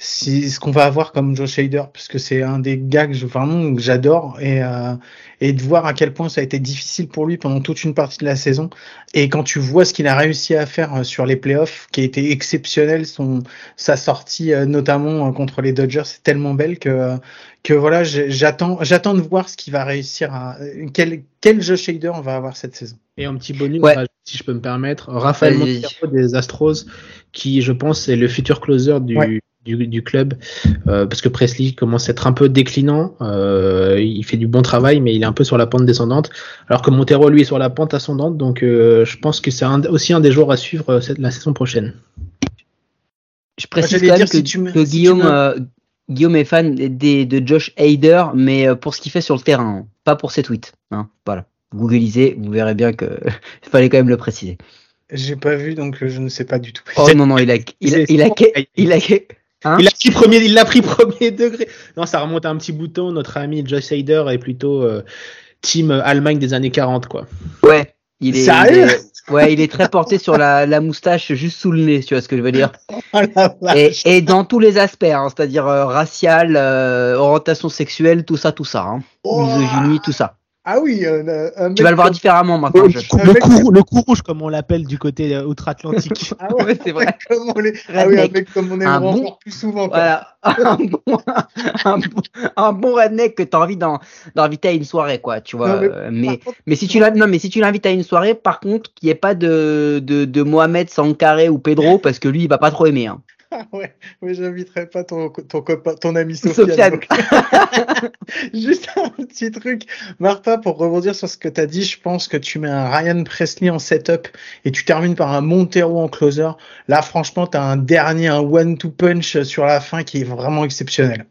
si, ce qu'on va avoir comme Josh Hader, parce que c'est un des gars que je, vraiment, que j'adore, et, euh, et de voir à quel point ça a été difficile pour lui pendant toute une partie de la saison. Et quand tu vois ce qu'il a réussi à faire euh, sur les playoffs, qui a été exceptionnel, son, sa sortie, euh, notamment euh, contre les Dodgers, c'est tellement belle que, que voilà, j'attends, j'attends de voir ce qu'il va réussir à, quel, quel Josh Hader on va avoir cette saison. Et un petit bonus, Ouais. si je peux me permettre, Raphaël. Montero des Astros, qui je pense est le futur closer du, Ouais. Du, du club, euh, parce que Presley commence à être un peu déclinant, euh, il fait du bon travail, mais il est un peu sur la pente descendante, alors que Montero lui est sur la pente ascendante, donc euh, je pense que c'est aussi un des joueurs à suivre euh, cette, la saison prochaine. Je précise quand même dire, que, si tu me- que si tu Guillaume, me- euh, Guillaume est fan des, de Josh Hader, mais pour ce qu'il fait sur le terrain, hein, pas pour ses tweets. Hein, voilà. Googlisez, vous verrez bien que il fallait quand même le préciser. J'ai pas vu, donc je ne sais pas du tout. Oh non non, il a, il a, il a, il a, Hein il a pris premier, il l'a pris premier degré. Non, ça remonte à un petit bouton. Notre ami Josh Hader est plutôt euh, team Allemagne des années 40, quoi. Ouais, il est, Sérieux il est- ouais, il est très porté sur la, la moustache juste sous le nez, tu vois ce que je veux dire. Oh la et dans tous les aspects, hein, c'est-à-dire euh, racial, euh, orientation sexuelle, tout ça, tout ça, hein. Oh. misogynie, tout ça. Ah oui, euh, un Tu vas le voir comme- différemment maintenant. Le, je- cou- le cou- le cou rouge, comme on l'appelle du côté euh, outre-Atlantique. Ah ouais, c'est vrai. comme on les- Ah oui, un mec comme on Un aimerait bon- encore plus souvent. quoi. Voilà, un bon, un bon, un bon redneck que t'as envie d'inviter à une soirée, quoi, tu vois. Non, mais euh, mais, Par contre, mais si tu l'as, non, mais si tu l'invites à une soirée, par contre, qu'il n'y ait pas de, de, de Mohamed Sankaré ou Pedro, parce que lui, il va pas trop aimer, hein. Ah ouais, mais j'inviterai pas ton, ton copain, ton ami Sofiane. Sofiane. donc. Juste un petit truc, Martin, pour rebondir sur ce que tu as dit, je pense que tu mets un Ryan Presley en setup et tu termines par un Montero en closer. Là, franchement, tu as un dernier, un one-two punch sur la fin qui est vraiment exceptionnel.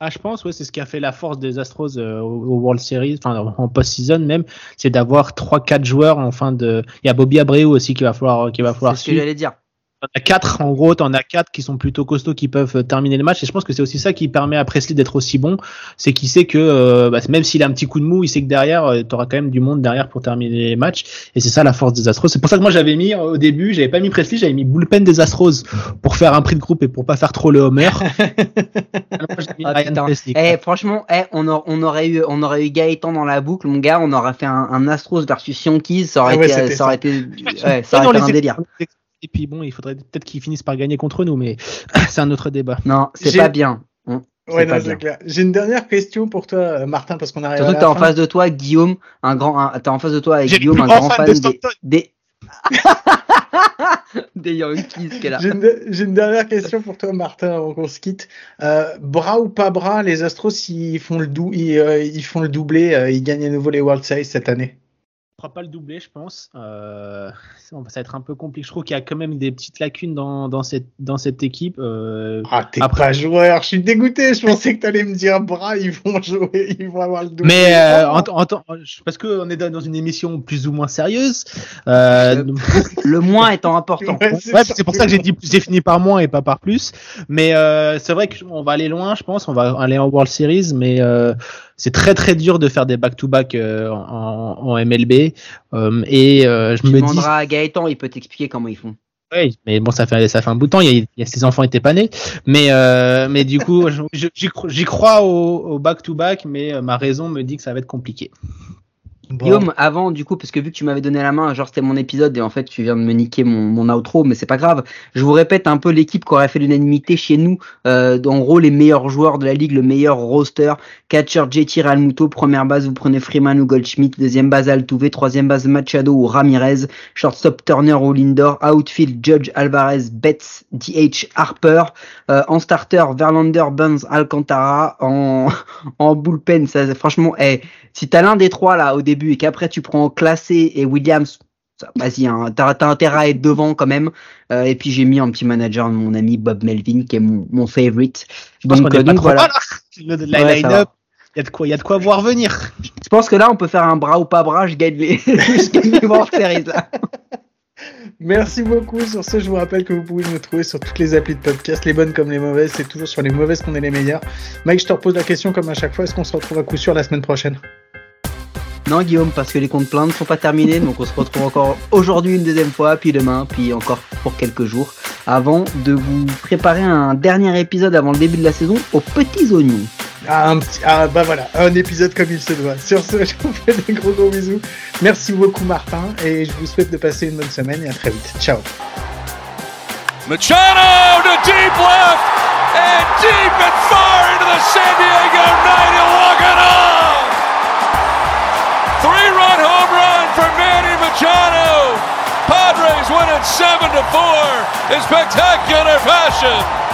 Ah, je pense, ouais, c'est ce qui a fait la force des Astros euh, au World Series, enfin en post-season même, c'est d'avoir trois, quatre joueurs en fin de. Il y a Bobby Abreu aussi qui va falloir, qui va falloir C'est ce que j'allais dire. As quatre, en gros, t'en as quatre qui sont plutôt costauds qui peuvent euh, terminer le match. Et je pense que c'est aussi ça qui permet à Presley d'être aussi bon. C'est qu'il sait que, euh, bah, même s'il a un petit coup de mou, il sait que derrière, euh, t'auras quand même du monde derrière pour terminer les matchs. Et c'est ça la force des Astros. C'est pour ça que moi j'avais mis au début, j'avais pas mis Presley, j'avais mis bullpen des Astros pour faire un prix de groupe et pour pas faire trop le homer. ah, eh, franchement, eh, on, on, aurait eu, on aurait eu Gaëtan dans la boucle, mon gars. On aurait fait un, un Astros versus Yankees. Ça aurait ah été, ça aurait été, ouais, ça aurait été un délire. Et puis bon, il faudrait peut-être qu'ils finissent par gagner contre nous, mais c'est un autre débat. Non, c'est pas bien. Hein, ouais, non, c'est clair. J'ai une dernière question pour toi, euh, Martin, parce qu'on arrive. Surtout que t'es en face de toi, Guillaume, un grand, t'es en face de toi avec Guillaume, un grand fan, des, des... des Yankees qu'elle a. J'ai une, une, dernière question pour toi, Martin, avant qu'on se quitte. Euh, bras ou pas bras, les Astros, ils font le, dou ils, euh, ils font le doublé, euh, ils gagnent à nouveau les World Series cette année fera pas le doublé, je pense. Euh, ça va être un peu compliqué. Je trouve qu'il y a quand même des petites lacunes dans, dans, cette, dans cette équipe. Euh, ah, t'es après... pas joueur. Je suis dégoûté. Je pensais que t'allais me dire, bras, ils vont jouer, ils vont avoir le doublé. Mais euh, en, en, parce qu'on est dans une émission plus ou moins sérieuse. Euh, le moins étant important. Ouais, c'est pour ça que j'ai dit j'ai fini par moins et pas par plus. Mais euh, c'est vrai qu'on va aller loin, je pense. On va aller en World Series, mais euh, c'est très très dur de faire des back-to-back euh, en, en, MLB. Euh, et euh, je tu me dis. à Gaëtan, il peut t'expliquer comment ils font. Oui, mais bon, ça fait ça fait un bout de temps. Il y a, il y a ses enfants étaient pas nés, mais mais du coup, j'y crois au back-to-back, mais ma raison me dit que ça va être compliqué. Guillaume, avant, du coup, parce que vu que tu m'avais donné la main, genre c'était mon épisode et en fait tu viens de me niquer mon, mon outro, mais c'est pas grave. Je vous répète un peu l'équipe qui aurait fait l'unanimité chez nous. Euh, en gros, les meilleurs joueurs de la ligue, le meilleur roster. Catcher JT Realmuto, première base, vous prenez Freeman ou Goldschmidt, deuxième base Altuve, troisième base Machado ou Ramirez, shortstop Turner ou Lindor, outfield Judge Alvarez, Betts, DH Harper, euh, en starter Verlander, Burns, Alcantara, en, en bullpen, ça, franchement, hey, eh, si t'as l'un des trois là au début et qu'après tu prends Classé et Williams, vas-y, hein, t'as intérêt à être devant quand même. Euh, et puis j'ai mis un petit manager de mon ami Bob Melvin qui est mon, mon favorite. donc, euh, donc voilà. Le, il y a de quoi, il y a de quoi voir venir. Je pense que là on peut faire un bras ou pas bras. Je gagne les, je gagne les Series là. Merci beaucoup. Sur ce, je vous rappelle que vous pouvez me trouver sur toutes les applis de podcast, les bonnes comme les mauvaises. C'est toujours sur les mauvaises qu'on est les meilleurs. Mike, je te repose la question comme à chaque fois. Est-ce qu'on se retrouve à coup sûr la semaine prochaine? Non, Guillaume, parce que les comptes pleins ne sont pas terminés. donc on se retrouve encore aujourd'hui une deuxième fois, puis demain, puis encore pour quelques jours, avant de vous préparer un dernier épisode avant le début de la saison aux petits oignons. Ah, un petit, ah, bah voilà, un épisode comme il se doit. Sur ce, je vous fais des gros gros bisous. Merci beaucoup Martin et je vous souhaite de passer une bonne semaine et à très vite. Ciao. Machado to deep left and deep and far into the San Diego night. He'll walk it off. Padres win it seven to four in spectacular fashion.